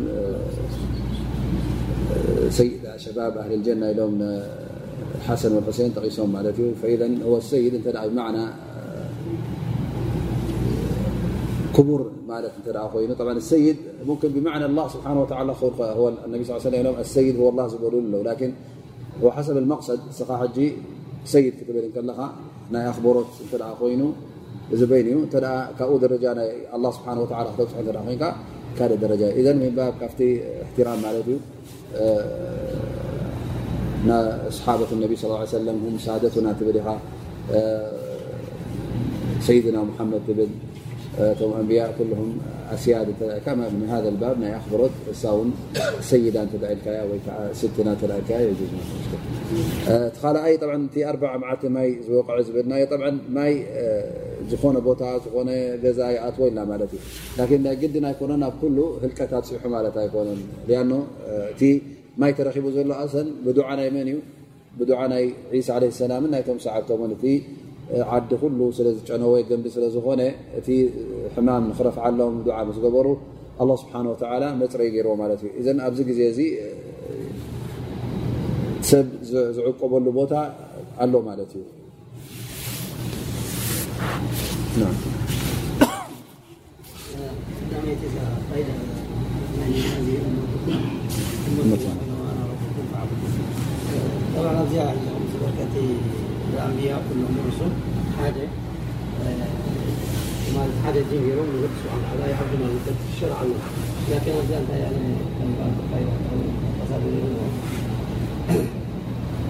سيد شباب أهل الجنة لهم الحسن والحسين تقيسهم مالته فإذا هو السيد انت بمعنى آه، كبر مالت انت خوينه طبعا السيد ممكن بمعنى الله سبحانه وتعالى هو النبي صلى الله عليه وسلم السيد هو الله سبحانه وتعالى لكن هو حسب المقصد سقا حجي سيد كتب لك الله نا أخبرت انت خوينه زبيني انت كأو الرجال الله سبحانه وتعالى خلقه سبحانه وتعالى كان درجة. إذا من باب كفتي احترام مالته أه ኣስሓበት ነቢ ስ ሰለም ሳደቱና ትብል ኢኻ ሰይድና ሙሓመድ ትብል ቶም ኣንብያ ኩልም ኣስያድ ሃ ባብ ናይ ኣክበሮት እሳ ውን ሰይዳ ተልካያ ወይከዓ ስትና ተልካያ የጁዝ እቲ ካልኣይ እቲ ኣርባዓ መዓልቲ ማይ ዝወቅዒ ዝብልናዮ ማይ ዝኾነ ቦታ ዝኾነ ገዛ ይኣትዎ ኢልና ማለት እዩ ላኪን ናይ ግድን ኣይኮነን ኣብ ኩሉ ህልቀታት ፅሑ ማለት ኣይኮነን ሊኣኖ እቲ ማይ ተረኪቡ ዘሎ ኣሰን ብዱዓ ናይ መን እዩ ብዱዓ ናይ ዒሳ ለ ሰላምን ናይቶም ሰዓብቶምን እቲ ዓዲ ኩሉ ስለዝጨነወይ ገንቢ ስለዝኾነ እቲ ሕማም ንክረፍዓሎም ዱዓ ምስገበሩ ኣላ ስብሓን ወተላ መፅረይ ገይርዎ ማለት እዩ እዘን ኣብዚ ግዜ እዚ ሰብ ዝዕቀበሉ ቦታ ኣሎ ማለት እዩ رانا زي بركتي الأنبياء كلهم الرسل حاجة آه، ما حاجة دين يروم نفس عن على يعبد ما نقدر الشرع لكن زي أنت يعني كان بعد خير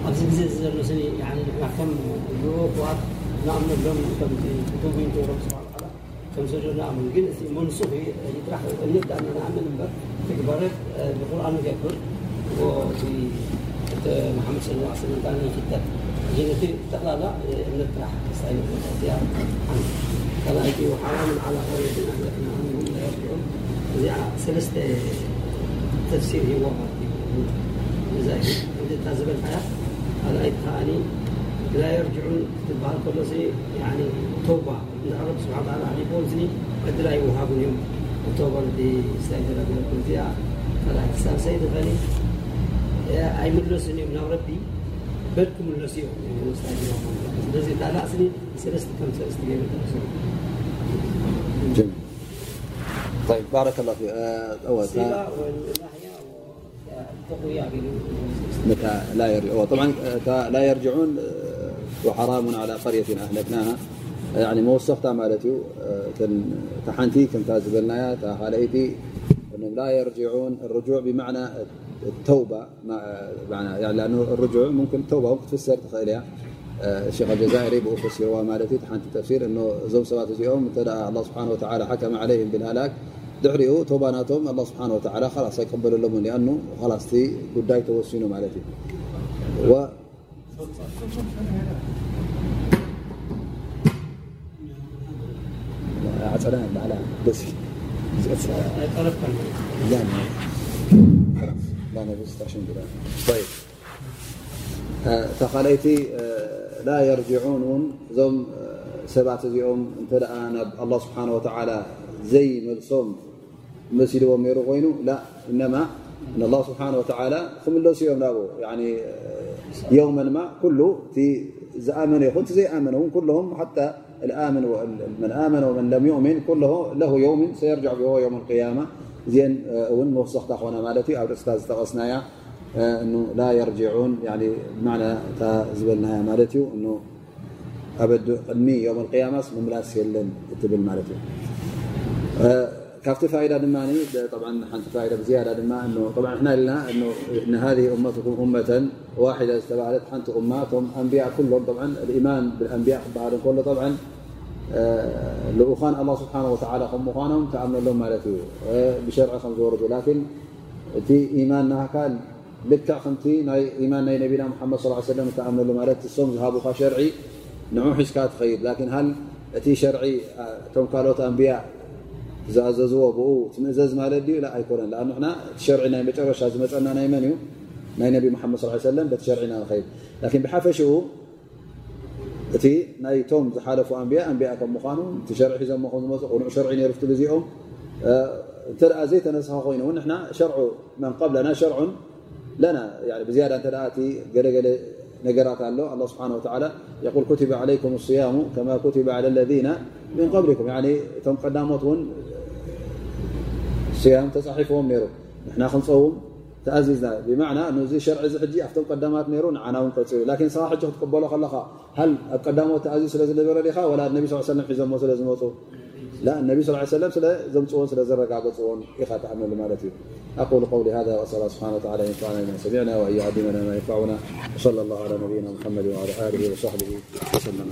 بس بس بس بس يعني نحن كم بروك وقت نعمل لهم كم تدوبين تورم سبحان الله كم سجل نعمل قلت اسم منصفي يطرح نبدأ نعمل نبدا تكبرت آه، بقول أنا كبر وفي محمد صلى الله عليه وسلم قال لنا في الدم الجنتين قال لا نذبح نستعين بالأخيار عنه قال أجي وحرام على قرية أهلكنا عنهم لا يرجعون. ثلاثة تفسير هو زائد عند تعزب الحياة قال أيتها يعني لا يرجعون تبقى القدسي يعني توبة. إن الرب سبحانه وتعالى عليه وزني قد لا يوهاب اليوم. التوبة التي استأجر بها قال حساب سيد غني ኣይምለሱን እዮም ናብ ረቢ በድኩም መለሲ እዮም ስለዚ ላእስኒ ሰለስተ ከም ሰለስተ ገይሩ بارك الله فيك متى لا يرجع طبعا لا يرجعون وحرام على قرية أهلكناها يعني موسختها مالتي تحنتي كم تازبلنايا تخاليتي انهم لا يرجعون الرجوع بمعنى التوبة لأنه الرجوع ممكن التوبة تفسر تخيل الشيخ الجزائري بفسروا مالتي تحنت تفسير انه زوم سوات زيهم الله سبحانه وتعالى حكم عليهم بالهلاك ድሕሪኡ ቶባናቶም ኣ ስብሓ ወላ ላስ ኣይቀበለሎምን ሊኣኑ ላስቲ ጉዳይ ተወሲኑ ማለት እዩ ዓፀና በዕላ ደሲ ተኻለይቲ ላ የርጅዑን ውን እዞም ሰባት እዚኦም እንተ ናብ ኣላ ስብሓን ወተዓላ ዘይመልሶም መሲልዎም ነይሩ ኮይኑ እነማ ላ ስብሓን ወተዓላ ክምለሱ እዮም ናብኡ የውመን ማ ኩሉ እቲ ዝኣመነ ይኹን ቲ ዘይኣመነ እውን ኩልም ሓታ መን ኣመነ ወመን ለም ዩእምን ለ የውምን ሰየርጅዕ ብዎ ዮም ቅያማ እዚአን እውን መወሰኽታ ኮነ ማለት እዩ ኣብ ርእስታ ዝተቐስናያ ላ የርጅዑን ብማዕና እታ ዝበልናያ ማለት እዩ ኣብ ቅድሚ ዮም ቅያማስ ምምላስ የለን እትብል ማለት እዩ ካብቲ ፋኢዳ ድማ ሓንቲ ፋዳ ብዝያዳ ድማ ንሕና ለና ንሃذ እመትኩም እመة ዋሕዳ ዝተባሃለት ሓንቲ እማ እቶም ኣንብያ ኩሎም ኢማን ብኣንብያ ክበሃል እከሎ ልኡኻን ኣላ ስብሓን ወተዓላ ከም ምኳኖም ተኣምነሎም ማለት እዩ ብሸርዒ ከም ዝወርዱ ላኪን እቲ ኢማን ናሃካ ልክዕ ከምቲ ናይ ኢማን ናይ ነቢና ሓመድ ص ሰለም ተኣምነሉ ማለት እሶም ዝሃቡካ ሸርዒ ንዑ ሒዝካ ትኸይድ ላኪን ሃ እቲ ሸርዒ እቶም ካልኦት ኣንቢያ ዝኣዘዝዎ ብኡ ትምእዘዝ ማለት ድዩ ኣይኮነን ኣ ና እቲ ሸርዒ ናይ መጨረሻ ዝመፀና ናይ መን እዩ ናይ ነቢ መሓመድ ص ሰለም በቲ ሸርዒና ንኸይድ ላኪን ብሓፈሽኡ እቲ ናይቶም ዝሓለፉ ኣንብያ ኣንብያ ከም ምኳኑ እቲ ሸርዒ ሒዞም ከም ዝመፁ ቁኑዕ ሸርዒ ነይሩ ትብል እዚኦም እንተ ደኣ ዘይተነስኻ ኮይኑ እውን ንሕና ሸርዑ መን ቀብለና ሸርዑን ለና ብዝያዳ እተ እቲ ገለገለ ነገራት ኣሎ ኣላ ስብሓን ወተዓላ የቁል ኩትበ ዓለይኩም ስያሙ ከማ ኩትበ ዓላ ለذና ምን ቀብሊኩም እቶም ቀዳሞት እውን ስያም ተፃሒፍዎም ነይሩ ንና ክንፀውም ተኣዚዝና ብማዕና ነዚ ሸርዒ ዚ ሕጂ ኣብቶም ቀዳማት ነይሩ ንዓና ውን ቀፅሉ ላኪን ስኻ ሕጂ ክትቀበሎ ከለካ ሃ ኣብ ቀዳሞት ተኣዚዝ ስለ ዝነበረ ዲኻ ወላ ነቢ ስ ሰለም ሒዞሞ ስለ ዝመፁ ነቢ ስ ሰለም ስለዘምፅዎን ስለዘረጋገፅዎን ኢኻ ተኣመሉ ማለት እዩ أقول قولي هذا وأسأل الله سبحانه وتعالى أن ينفعنا بما سمعنا وأن يعلمنا ما ينفعنا وصلى الله على نبينا محمد وعلى آله وصحبه وسلم